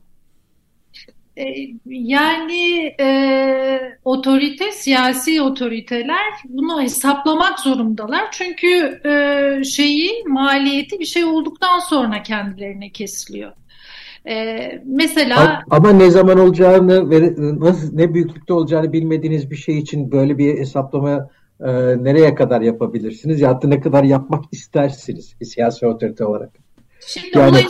E, yani e, otorite, siyasi otoriteler bunu hesaplamak zorundalar. Çünkü e, şeyi, maliyeti bir şey olduktan sonra kendilerine kesiliyor. E, mesela ama ne zaman olacağını ve nasıl ne büyüklükte olacağını bilmediğiniz bir şey için böyle bir hesaplama e, nereye kadar yapabilirsiniz ya da ne kadar yapmak istersiniz bir siyasi otorite olarak? Şimdi yani, olayı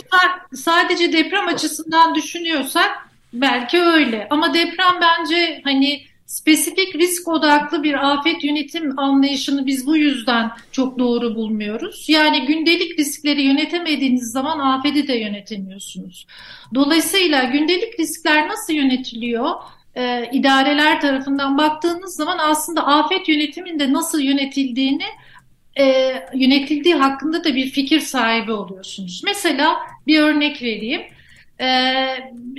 sadece deprem açısından düşünüyorsak belki öyle ama deprem bence hani spesifik risk odaklı bir afet yönetim anlayışını biz bu yüzden çok doğru bulmuyoruz. Yani gündelik riskleri yönetemediğiniz zaman afeti de yönetemiyorsunuz. Dolayısıyla gündelik riskler nasıl yönetiliyor? Ee, idareler tarafından baktığınız zaman aslında afet yönetiminde nasıl yönetildiğini e, yönetildiği hakkında da bir fikir sahibi oluyorsunuz. Mesela bir örnek vereyim. Ee,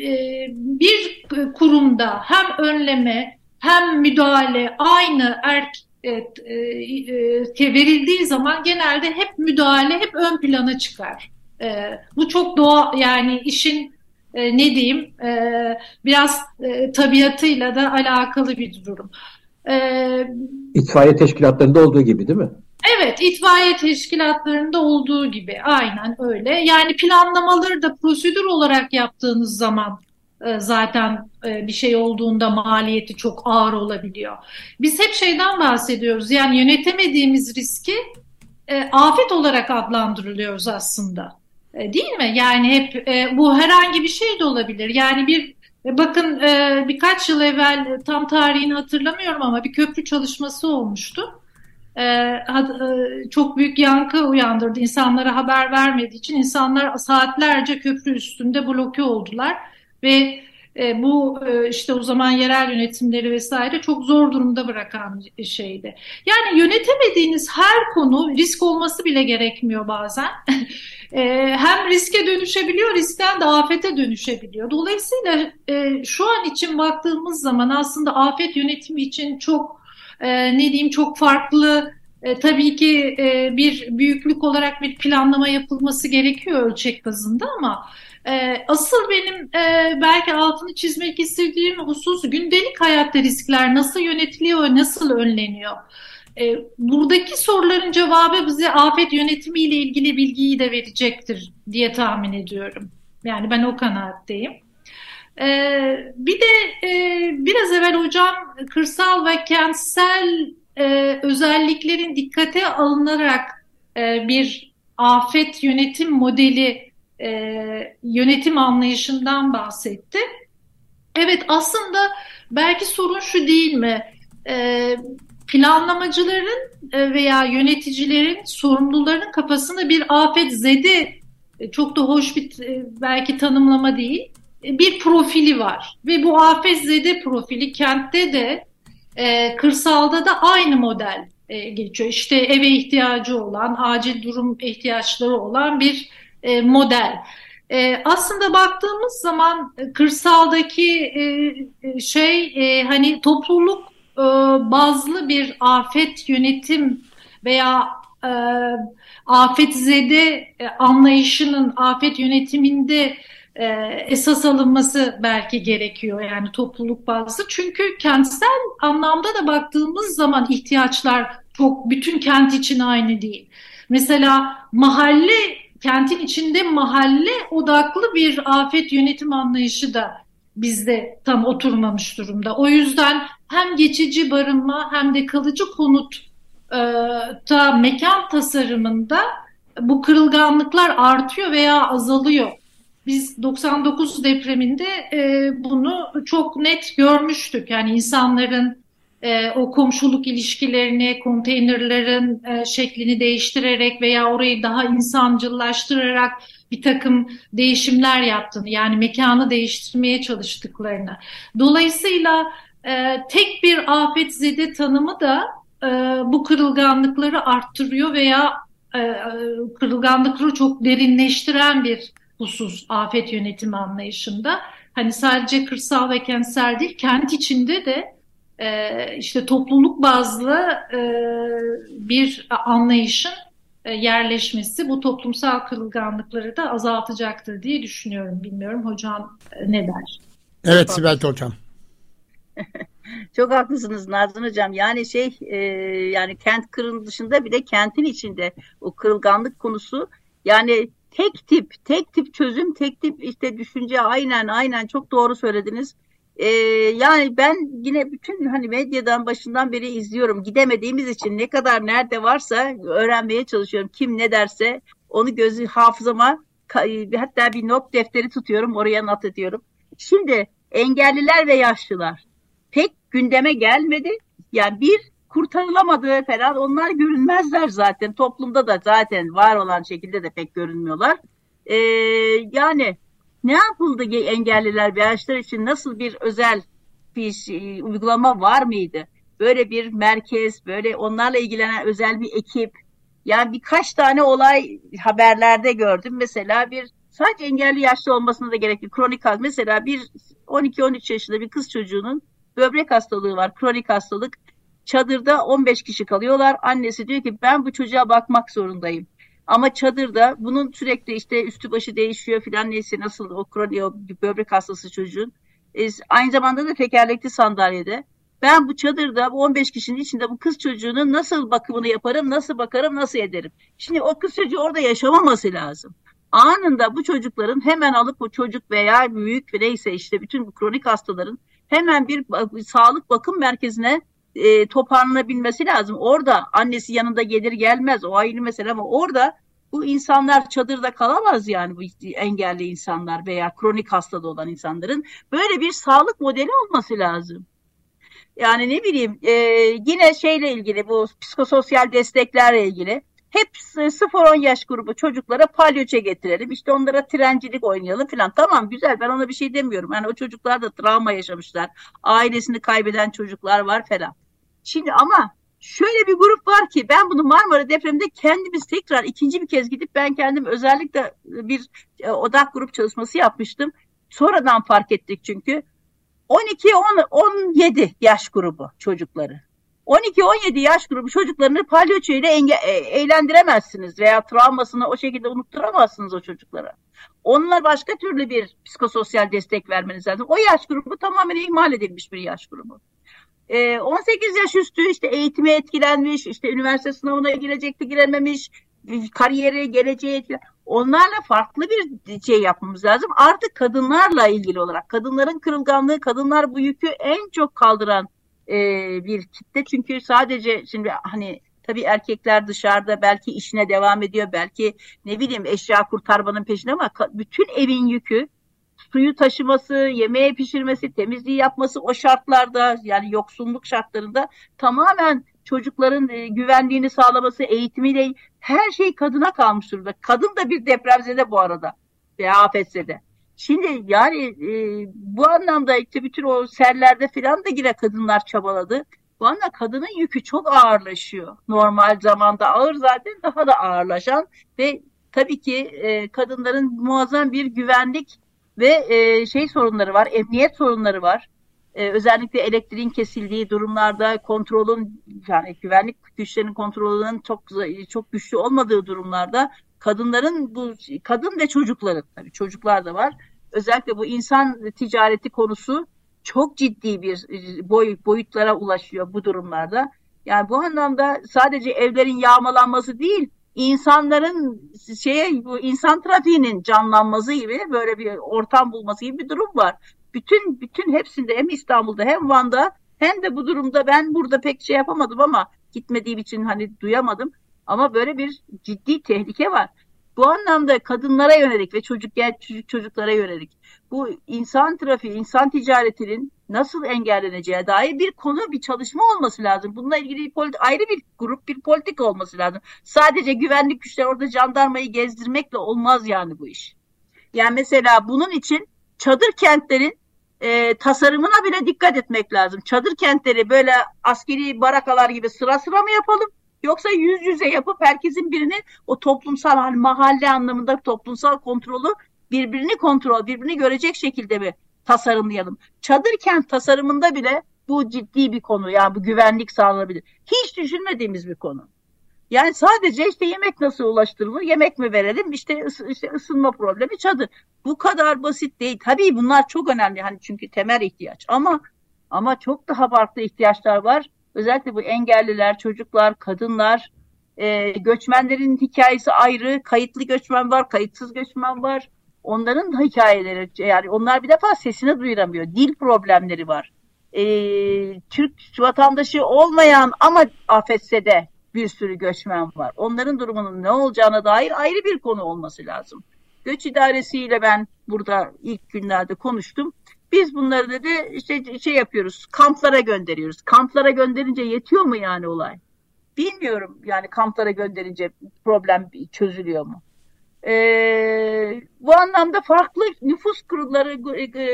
e, bir kurumda hem önleme hem müdahale aynı erk e, e, verildiği zaman genelde hep müdahale hep ön plana çıkar. E, bu çok doğa yani işin e, ne diyeyim e, biraz e, tabiatıyla da alakalı bir durum. E, İtfaiye teşkilatlarında olduğu gibi değil mi? Evet, itfaiye teşkilatlarında olduğu gibi aynen öyle. Yani planlamaları da prosedür olarak yaptığınız zaman e, zaten e, bir şey olduğunda maliyeti çok ağır olabiliyor. Biz hep şeyden bahsediyoruz. Yani yönetemediğimiz riski e, afet olarak adlandırılıyoruz aslında. Değil mi? Yani hep bu herhangi bir şey de olabilir. Yani bir bakın birkaç yıl evvel tam tarihini hatırlamıyorum ama bir köprü çalışması olmuştu. Çok büyük yankı uyandırdı. İnsanlara haber vermediği için insanlar saatlerce köprü üstünde bloke oldular ve e, bu e, işte o zaman yerel yönetimleri vesaire çok zor durumda bırakan şeydi. Yani yönetemediğiniz her konu risk olması bile gerekmiyor bazen. e, hem riske dönüşebiliyor, riskten de afete dönüşebiliyor. Dolayısıyla e, şu an için baktığımız zaman aslında afet yönetimi için çok e, ne diyeyim çok farklı e, tabii ki e, bir büyüklük olarak bir planlama yapılması gerekiyor ölçek bazında ama e, asıl benim e, belki altını çizmek istediğim husus gündelik hayatta riskler nasıl yönetiliyor, nasıl önleniyor? E, buradaki soruların cevabı bize afet yönetimi ile ilgili bilgiyi de verecektir diye tahmin ediyorum. Yani ben o kanaatteyim. Ee, bir de e, biraz evvel hocam kırsal ve kentsel e, özelliklerin dikkate alınarak e, bir afet yönetim modeli e, yönetim anlayışından bahsetti. Evet aslında belki sorun şu değil mi? E, planlamacıların e, veya yöneticilerin, sorumluların kafasında bir afet zedi, e, çok da hoş bir e, belki tanımlama değil, bir profili var. Ve bu afet zede profili kentte de kırsalda da aynı model geçiyor. İşte eve ihtiyacı olan, acil durum ihtiyaçları olan bir e, model. E, aslında baktığımız zaman e, kırsaldaki e, e, şey e, hani topluluk e, bazlı bir afet yönetim veya e, afetzede e, anlayışının afet yönetiminde e, esas alınması belki gerekiyor yani topluluk bazlı. Çünkü kentsel anlamda da baktığımız zaman ihtiyaçlar çok bütün kent için aynı değil. Mesela mahalle kentin içinde mahalle odaklı bir afet yönetim anlayışı da bizde tam oturmamış durumda. O yüzden hem geçici barınma hem de kalıcı konut e, ta mekan tasarımında bu kırılganlıklar artıyor veya azalıyor. Biz 99 depreminde e, bunu çok net görmüştük. Yani insanların e, o komşuluk ilişkilerini, konteynerlerin e, şeklini değiştirerek veya orayı daha insancıllaştırarak bir takım değişimler yaptığını, yani mekanı değiştirmeye çalıştıklarını. Dolayısıyla e, tek bir afet zede tanımı da e, bu kırılganlıkları arttırıyor veya e, e, kırılganlıkları çok derinleştiren bir husus afet yönetimi anlayışında. Hani sadece kırsal ve kentsel değil, kent içinde de e, işte topluluk bazlı e, bir anlayışın e, yerleşmesi bu toplumsal kırılganlıkları da azaltacaktır diye düşünüyorum. Bilmiyorum hocam e, ne der? Evet Sibel Hocam. Çok haklısınız Nazan Hocam. Yani şey e, yani kent kırın dışında bir de kentin içinde o kırılganlık konusu yani tek tip tek tip çözüm tek tip işte düşünce aynen aynen çok doğru söylediniz. Ee, yani ben yine bütün hani medyadan başından beri izliyorum. Gidemediğimiz için ne kadar nerede varsa öğrenmeye çalışıyorum. Kim ne derse onu gözü hafızama hatta bir not defteri tutuyorum oraya not ediyorum. Şimdi engelliler ve yaşlılar pek gündeme gelmedi. Yani bir kurtarılamadığı falan onlar görünmezler zaten. Toplumda da zaten var olan şekilde de pek görünmüyorlar. Ee, yani ne yapıldı engelliler ve yaşlılar için nasıl bir özel bir şey, uygulama var mıydı? Böyle bir merkez, böyle onlarla ilgilenen özel bir ekip. Yani birkaç tane olay haberlerde gördüm. Mesela bir sadece engelli yaşlı olmasına da gerek yok. Kronik mesela bir 12-13 yaşında bir kız çocuğunun böbrek hastalığı var, kronik hastalık. Çadırda 15 kişi kalıyorlar. Annesi diyor ki ben bu çocuğa bakmak zorundayım. Ama çadırda bunun sürekli işte üstü başı değişiyor filan neyse nasıl o kronik o böbrek hastası çocuğun. E, aynı zamanda da tekerlekli sandalyede. Ben bu çadırda bu 15 kişinin içinde bu kız çocuğunun nasıl bakımını yaparım, nasıl bakarım, nasıl ederim? Şimdi o kız çocuğu orada yaşamaması lazım. Anında bu çocukların hemen alıp o çocuk veya büyük neyse işte bütün bu kronik hastaların hemen bir sağlık bakım merkezine e, toparlanabilmesi lazım. Orada annesi yanında gelir gelmez o ayrı mesele ama orada bu insanlar çadırda kalamaz yani bu engelli insanlar veya kronik hastada olan insanların böyle bir sağlık modeli olması lazım. Yani ne bileyim e, yine şeyle ilgili bu psikososyal desteklerle ilgili hep 0-10 yaş grubu çocuklara palyoçe getirelim. İşte onlara trencilik oynayalım falan. Tamam güzel ben ona bir şey demiyorum. Yani o çocuklar da travma yaşamışlar. Ailesini kaybeden çocuklar var falan. Şimdi ama şöyle bir grup var ki ben bunu Marmara depreminde kendimiz tekrar ikinci bir kez gidip ben kendim özellikle bir e, odak grup çalışması yapmıştım. Sonradan fark ettik çünkü 12-17 yaş grubu çocukları. 12-17 yaş grubu çocuklarını palyaço ile e, eğlendiremezsiniz veya travmasını o şekilde unutturamazsınız o çocuklara. Onlar başka türlü bir psikososyal destek vermeniz lazım. O yaş grubu tamamen ihmal edilmiş bir yaş grubu. 18 ee, yaş üstü işte eğitime etkilenmiş, işte üniversite sınavına girecekti girememiş, kariyeri, geleceği etkilen. Onlarla farklı bir şey yapmamız lazım. Artık kadınlarla ilgili olarak, kadınların kırılganlığı, kadınlar bu yükü en çok kaldıran e, bir kitle. Çünkü sadece şimdi hani tabii erkekler dışarıda belki işine devam ediyor, belki ne bileyim eşya kurtarmanın peşinde ama bütün evin yükü suyu taşıması, yemeği pişirmesi, temizliği yapması o şartlarda yani yoksulluk şartlarında tamamen çocukların e, güvenliğini sağlaması, eğitimiyle her şey kadına kalmış durumda. Kadın da bir depremzede bu arada veya afetzede. Şimdi yani e, bu anlamda işte bütün o serlerde filan da yine kadınlar çabaladı. Bu anda kadının yükü çok ağırlaşıyor. Normal zamanda ağır zaten daha da ağırlaşan ve tabii ki e, kadınların muazzam bir güvenlik ve e, şey sorunları var, emniyet sorunları var. e, özellikle elektriğin kesildiği durumlarda kontrolün yani güvenlik güçlerinin kontrolünün çok çok güçlü olmadığı durumlarda kadınların bu kadın ve çocukların tabii çocuklar da var. Özellikle bu insan ticareti konusu çok ciddi bir boy, boyutlara ulaşıyor bu durumlarda. Yani bu anlamda sadece evlerin yağmalanması değil, insanların şeye bu insan trafiğinin canlanması gibi böyle bir ortam bulması gibi bir durum var. Bütün bütün hepsinde hem İstanbul'da hem Van'da hem de bu durumda ben burada pek şey yapamadım ama gitmediğim için hani duyamadım. Ama böyle bir ciddi tehlike var. Bu anlamda kadınlara yönelik ve çocuk çocuk çocuklara yönelik bu insan trafiği, insan ticaretinin nasıl engelleneceğe dair bir konu, bir çalışma olması lazım. Bununla ilgili bir politi- ayrı bir grup, bir politika olması lazım. Sadece güvenlik güçleri orada jandarmayı gezdirmekle olmaz yani bu iş. Yani mesela bunun için çadır kentlerin e, tasarımına bile dikkat etmek lazım. Çadır kentleri böyle askeri barakalar gibi sıra sıra mı yapalım? Yoksa yüz yüze yapıp herkesin birini o toplumsal hani mahalle anlamında toplumsal kontrolü birbirini kontrol, birbirini görecek şekilde mi tasarımlayalım? Çadır kent tasarımında bile bu ciddi bir konu. Yani bu güvenlik sağlanabilir. Hiç düşünmediğimiz bir konu. Yani sadece işte yemek nasıl ulaştırılır? Yemek mi verelim? İşte, işte ısınma problemi çadır. Bu kadar basit değil. Tabii bunlar çok önemli. Hani çünkü temel ihtiyaç. Ama ama çok daha farklı ihtiyaçlar var. Özellikle bu engelliler, çocuklar, kadınlar, e, göçmenlerin hikayesi ayrı. Kayıtlı göçmen var, kayıtsız göçmen var. Onların hikayeleri yani onlar bir defa sesini duyuramıyor. Dil problemleri var. E, Türk vatandaşı olmayan ama afetse de bir sürü göçmen var. Onların durumunun ne olacağına dair ayrı bir konu olması lazım. Göç idaresiyle ben burada ilk günlerde konuştum. Biz bunları dedi işte şey yapıyoruz, kamplara gönderiyoruz. Kamplara gönderince yetiyor mu yani olay? Bilmiyorum yani kamplara gönderince problem çözülüyor mu? Ee, bu anlamda farklı nüfus grupları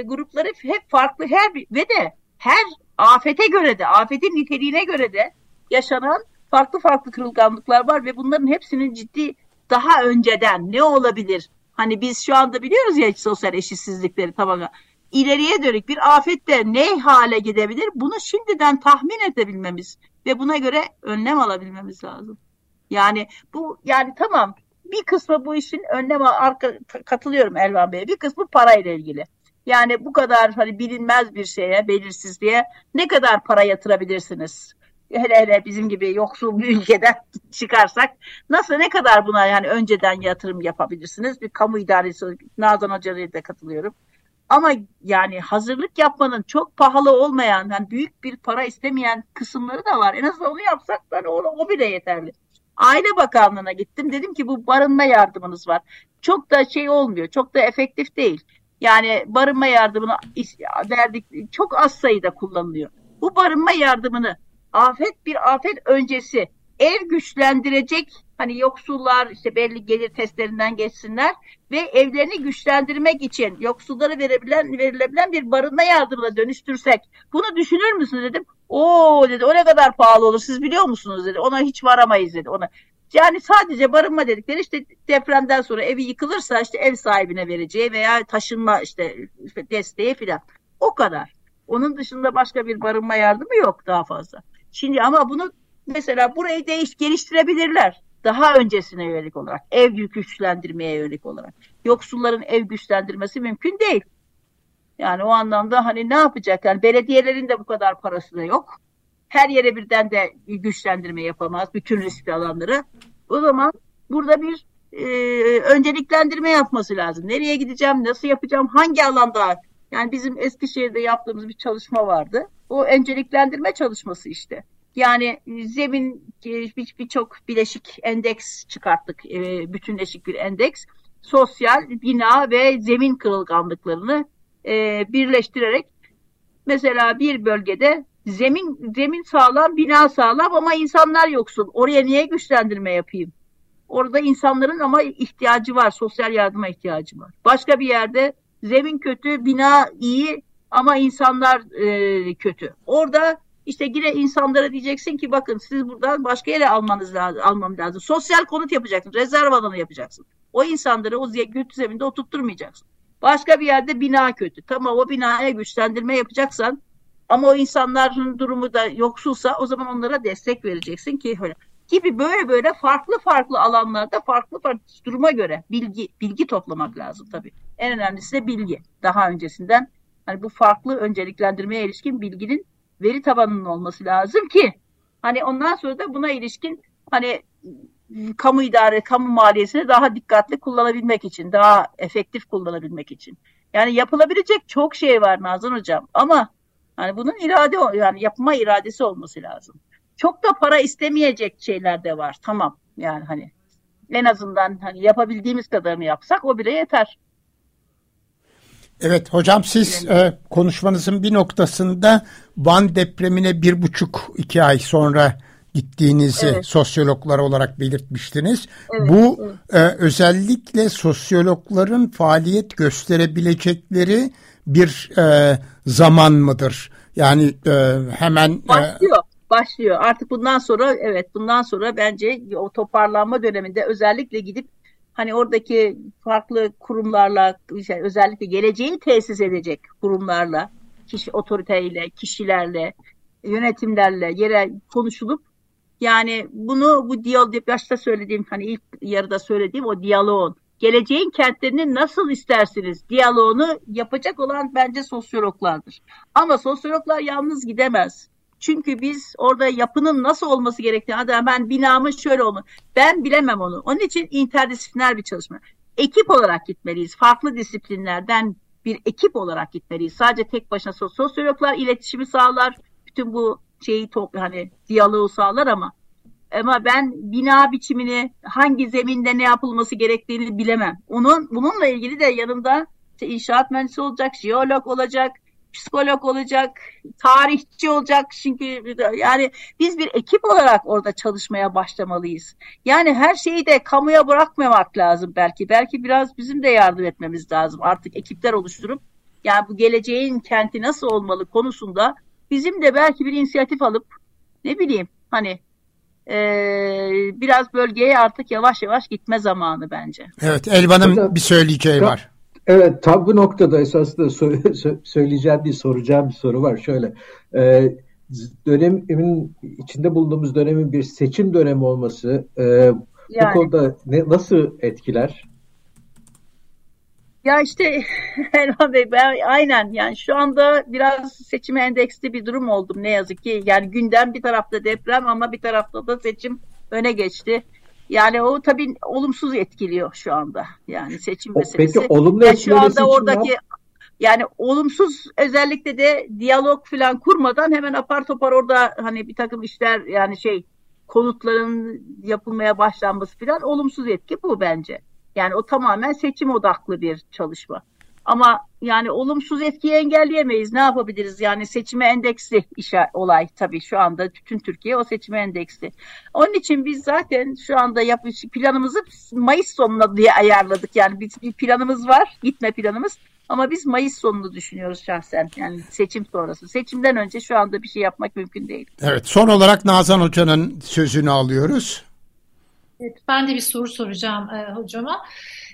grupları hep farklı her ve de her afete göre de afetin niteliğine göre de yaşanan farklı farklı kırılganlıklar var ve bunların hepsinin ciddi daha önceden ne olabilir? Hani biz şu anda biliyoruz ya sosyal eşitsizlikleri tamamen ileriye dönük bir afette ne hale gidebilir? Bunu şimdiden tahmin edebilmemiz ve buna göre önlem alabilmemiz lazım. Yani bu yani tamam bir kısmı bu işin önlem arka katılıyorum Elvan Bey'e. Bir kısmı parayla ilgili. Yani bu kadar hani bilinmez bir şeye, belirsizliğe ne kadar para yatırabilirsiniz? Hele hele bizim gibi yoksul bir ülkeden çıkarsak nasıl ne kadar buna yani önceden yatırım yapabilirsiniz? Bir kamu idaresi Nazan Hoca'ya da katılıyorum. Ama yani hazırlık yapmanın çok pahalı olmayan, yani büyük bir para istemeyen kısımları da var. En azından onu yapsak yani o, o bile yeterli. Aile Bakanlığı'na gittim. Dedim ki bu barınma yardımınız var. Çok da şey olmuyor. Çok da efektif değil. Yani barınma yardımını verdik çok az sayıda kullanılıyor. Bu barınma yardımını afet bir afet öncesi ev güçlendirecek hani yoksullar işte belli gelir testlerinden geçsinler ve evlerini güçlendirmek için yoksullara verebilen verilebilen bir barınma yardımına dönüştürsek bunu düşünür müsünüz dedim. O dedi o ne kadar pahalı olur siz biliyor musunuz dedi. Ona hiç varamayız dedi. Ona yani sadece barınma dedikleri işte depremden sonra evi yıkılırsa işte ev sahibine vereceği veya taşınma işte, desteği filan. O kadar. Onun dışında başka bir barınma yardımı yok daha fazla. Şimdi ama bunu mesela burayı değiş geliştirebilirler. Daha öncesine yönelik olarak, ev güçlendirmeye yönelik olarak. Yoksulların ev güçlendirmesi mümkün değil. Yani o anlamda hani ne yapacak? Yani belediyelerin de bu kadar parası da yok. Her yere birden de güçlendirme yapamaz. Bütün riskli alanları. O zaman burada bir e, önceliklendirme yapması lazım. Nereye gideceğim, nasıl yapacağım, hangi alanda? Yani bizim Eskişehir'de yaptığımız bir çalışma vardı. O önceliklendirme çalışması işte. Yani zemin birçok bir bileşik endeks çıkarttık. E, bütünleşik bir endeks. Sosyal, bina ve zemin kırılganlıklarını e, birleştirerek mesela bir bölgede zemin zemin sağlam, bina sağlam ama insanlar yoksul. Oraya niye güçlendirme yapayım? Orada insanların ama ihtiyacı var, sosyal yardıma ihtiyacı var. Başka bir yerde zemin kötü, bina iyi ama insanlar e, kötü. Orada işte yine insanlara diyeceksin ki bakın siz buradan başka yere almanız lazım, almam lazım. Sosyal konut yapacaksın, rezerv alanı yapacaksın. O insanları o kötü zeminde oturtturmayacaksın. Başka bir yerde bina kötü. Tamam o binaya güçlendirme yapacaksan Ama o insanların durumu da yoksulsa o zaman onlara destek vereceksin ki öyle gibi böyle böyle farklı farklı alanlarda farklı farklı duruma göre bilgi bilgi toplamak lazım tabii. En önemlisi de bilgi. Daha öncesinden hani bu farklı önceliklendirmeye ilişkin bilginin veri tabanının olması lazım ki hani ondan sonra da buna ilişkin hani kamu idare, kamu maliyesini daha dikkatli kullanabilmek için, daha efektif kullanabilmek için. Yani yapılabilecek çok şey var Nazan Hocam ama hani bunun irade yani yapma iradesi olması lazım. Çok da para istemeyecek şeyler de var. Tamam. Yani hani en azından hani yapabildiğimiz kadarını yapsak o bile yeter. Evet hocam siz e, konuşmanızın bir noktasında Van depremine bir buçuk iki ay sonra gittiğinizi evet. sosyologlar olarak belirtmiştiniz. Evet, Bu evet. E, özellikle sosyologların faaliyet gösterebilecekleri bir e, zaman mıdır? Yani e, hemen e, başlıyor. E, başlıyor. Artık bundan sonra evet bundan sonra bence o toparlanma döneminde özellikle gidip hani oradaki farklı kurumlarla işte özellikle geleceği tesis edecek kurumlarla, kişi otoriteyle, kişilerle, yönetimlerle yere konuşulup yani bunu bu diyalog başta söylediğim hani ilk yarıda söylediğim o diyaloğun geleceğin kentlerini nasıl istersiniz diyaloğunu yapacak olan bence sosyologlardır. Ama sosyologlar yalnız gidemez. Çünkü biz orada yapının nasıl olması gerektiğini, hadi ben binamın şöyle olma, ben bilemem onu. Onun için interdisipliner bir çalışma. Ekip olarak gitmeliyiz. Farklı disiplinlerden bir ekip olarak gitmeliyiz. Sadece tek başına sosyologlar iletişimi sağlar. Bütün bu şeyi top, hani diyaloğu sağlar ama ama ben bina biçimini hangi zeminde ne yapılması gerektiğini bilemem. Onun bununla ilgili de yanımda işte inşaat mühendisi olacak, jeolog olacak, psikolog olacak, tarihçi olacak çünkü yani biz bir ekip olarak orada çalışmaya başlamalıyız. Yani her şeyi de kamuya bırakmamak lazım belki. Belki biraz bizim de yardım etmemiz lazım artık ekipler oluşturup yani bu geleceğin kenti nasıl olmalı konusunda bizim de belki bir inisiyatif alıp ne bileyim hani e, biraz bölgeye artık yavaş yavaş gitme zamanı bence. Evet Elvan'ın bir söyleyeceği var. Evet tam bu noktada esasında söyleyeceğim bir soracağım bir soru var. Şöyle e, dönemin içinde bulunduğumuz dönemin bir seçim dönemi olması e, yani. bu konuda ne, nasıl etkiler? Ya işte Erhan Bey ben aynen yani şu anda biraz seçime endeksli bir durum oldum ne yazık ki. Yani gündem bir tarafta deprem ama bir tarafta da seçim öne geçti. Yani o tabii olumsuz etkiliyor şu anda. Yani seçim o, meselesi. Peki olumlu yani şu anda oradaki ya? yani olumsuz özellikle de diyalog falan kurmadan hemen apar topar orada hani bir takım işler yani şey konutların yapılmaya başlanması falan olumsuz etki bu bence. Yani o tamamen seçim odaklı bir çalışma. Ama yani olumsuz etkiyi engelleyemeyiz. Ne yapabiliriz? Yani seçime endeksli işe, olay tabii şu anda bütün Türkiye o seçime endeksli. Onun için biz zaten şu anda yapış planımızı Mayıs sonuna diye ayarladık. Yani bir, bir planımız var, gitme planımız. Ama biz Mayıs sonunu düşünüyoruz şahsen. Yani seçim sonrası. Seçimden önce şu anda bir şey yapmak mümkün değil. Evet. Son olarak Nazan Hoca'nın sözünü alıyoruz. Evet, ben de bir soru soracağım e, hocama.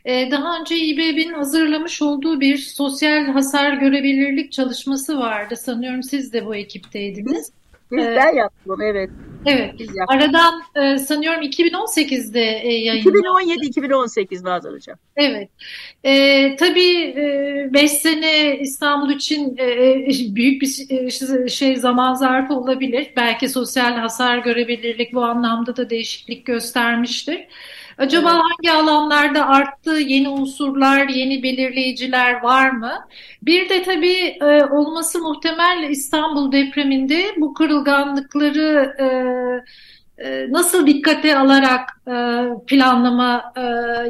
E, daha önce İBB'nin hazırlamış olduğu bir sosyal hasar görebilirlik çalışması vardı. Sanıyorum siz de bu ekipteydiniz. Bizden yaptım evet. Evet. Biz Aradan e, sanıyorum 2018'de e, yayınlandı. 2017-2018 Nazan Hocam. Evet. E, tabii 5 e, sene İstanbul için e, büyük bir şey zaman zarfı olabilir. Belki sosyal hasar görebilirlik bu anlamda da değişiklik göstermiştir. Acaba hangi alanlarda arttı? Yeni unsurlar, yeni belirleyiciler var mı? Bir de tabii e, olması muhtemel İstanbul depreminde bu kırılganlıkları e, e, nasıl dikkate alarak planlama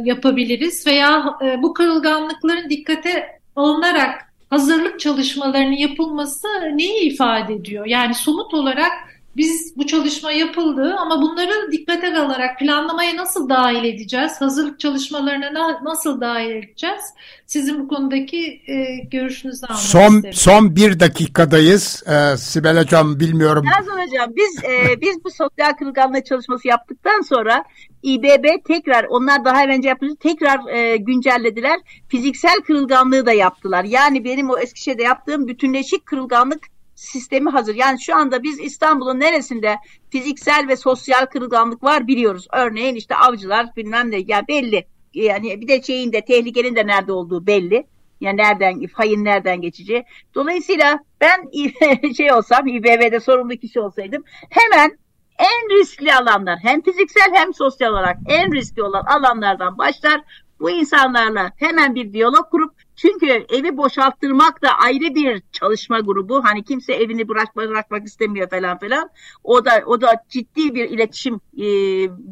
yapabiliriz veya bu kırılganlıkların dikkate alınarak hazırlık çalışmalarının yapılması neyi ifade ediyor? Yani somut olarak biz bu çalışma yapıldı ama bunları dikkate alarak planlamaya nasıl dahil edeceğiz? Hazırlık çalışmalarına na nasıl dahil edeceğiz? Sizin bu konudaki e, görüşünüzü almak son, isterim. Son bir dakikadayız. Ee, Sibel Hocam bilmiyorum. Nazan Hocam biz e, biz bu sosyal kırılganlık çalışması yaptıktan sonra İBB tekrar onlar daha önce yapmıştı tekrar e, güncellediler. Fiziksel kırılganlığı da yaptılar. Yani benim o Eskişehir'de yaptığım bütünleşik kırılganlık sistemi hazır. Yani şu anda biz İstanbul'un neresinde fiziksel ve sosyal kırılganlık var biliyoruz. Örneğin işte avcılar bilmem ne yani belli. Yani bir de şeyin de tehlikenin de nerede olduğu belli. Yani nereden, fayın nereden geçeceği. Dolayısıyla ben şey olsam, İBB'de sorumlu kişi olsaydım hemen en riskli alanlar hem fiziksel hem sosyal olarak en riskli olan alanlardan başlar. Bu insanlarla hemen bir diyalog kurup çünkü evi boşalttırmak da ayrı bir çalışma grubu. Hani kimse evini bırakmak, bırakmak istemiyor falan falan. O da o da ciddi bir iletişim e,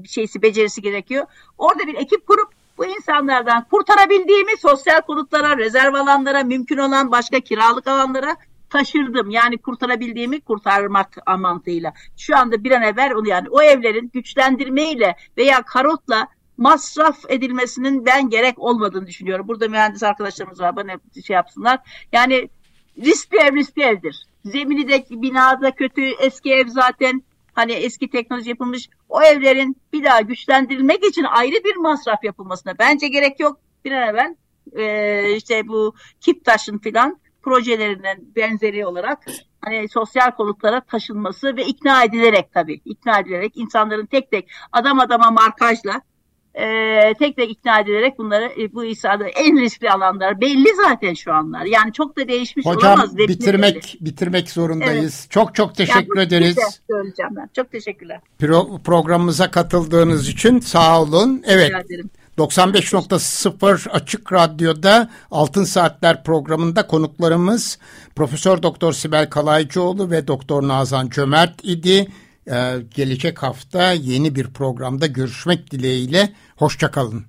şeysi becerisi gerekiyor. Orada bir ekip kurup bu insanlardan kurtarabildiğimi sosyal konutlara, rezerv alanlara, mümkün olan başka kiralık alanlara taşırdım. Yani kurtarabildiğimi kurtarmak mantığıyla. Şu anda bir an evvel onu yani o evlerin güçlendirmeyle veya karotla masraf edilmesinin ben gerek olmadığını düşünüyorum. Burada mühendis arkadaşlarımız var bana şey yapsınlar. Yani riskli ev riskli evdir. Zemini de binada kötü eski ev zaten hani eski teknoloji yapılmış o evlerin bir daha güçlendirilmek için ayrı bir masraf yapılmasına bence gerek yok. Bir an evvel e, işte bu Kiptaş'ın filan projelerinden benzeri olarak hani sosyal konutlara taşınması ve ikna edilerek tabii ikna edilerek insanların tek tek adam adama markajla e, tek tek ikna edilerek bunları e, bu İsa'da en riskli alanlar belli zaten şu anlar. Yani çok da değişmiş Hocam, olamaz. Hocam bitirmek bitirmek zorundayız. Evet. Çok çok teşekkür yani, ederiz. Söyleyeceğim ben. Çok teşekkürler. Pro, programımıza katıldığınız için sağ olun. Evet. 95.0 Açık Radyo'da Altın Saatler programında konuklarımız Profesör Doktor Sibel Kalaycıoğlu ve Doktor Nazan Cömert idi. Ee, gelecek hafta yeni bir programda görüşmek dileğiyle. Hoşçakalın.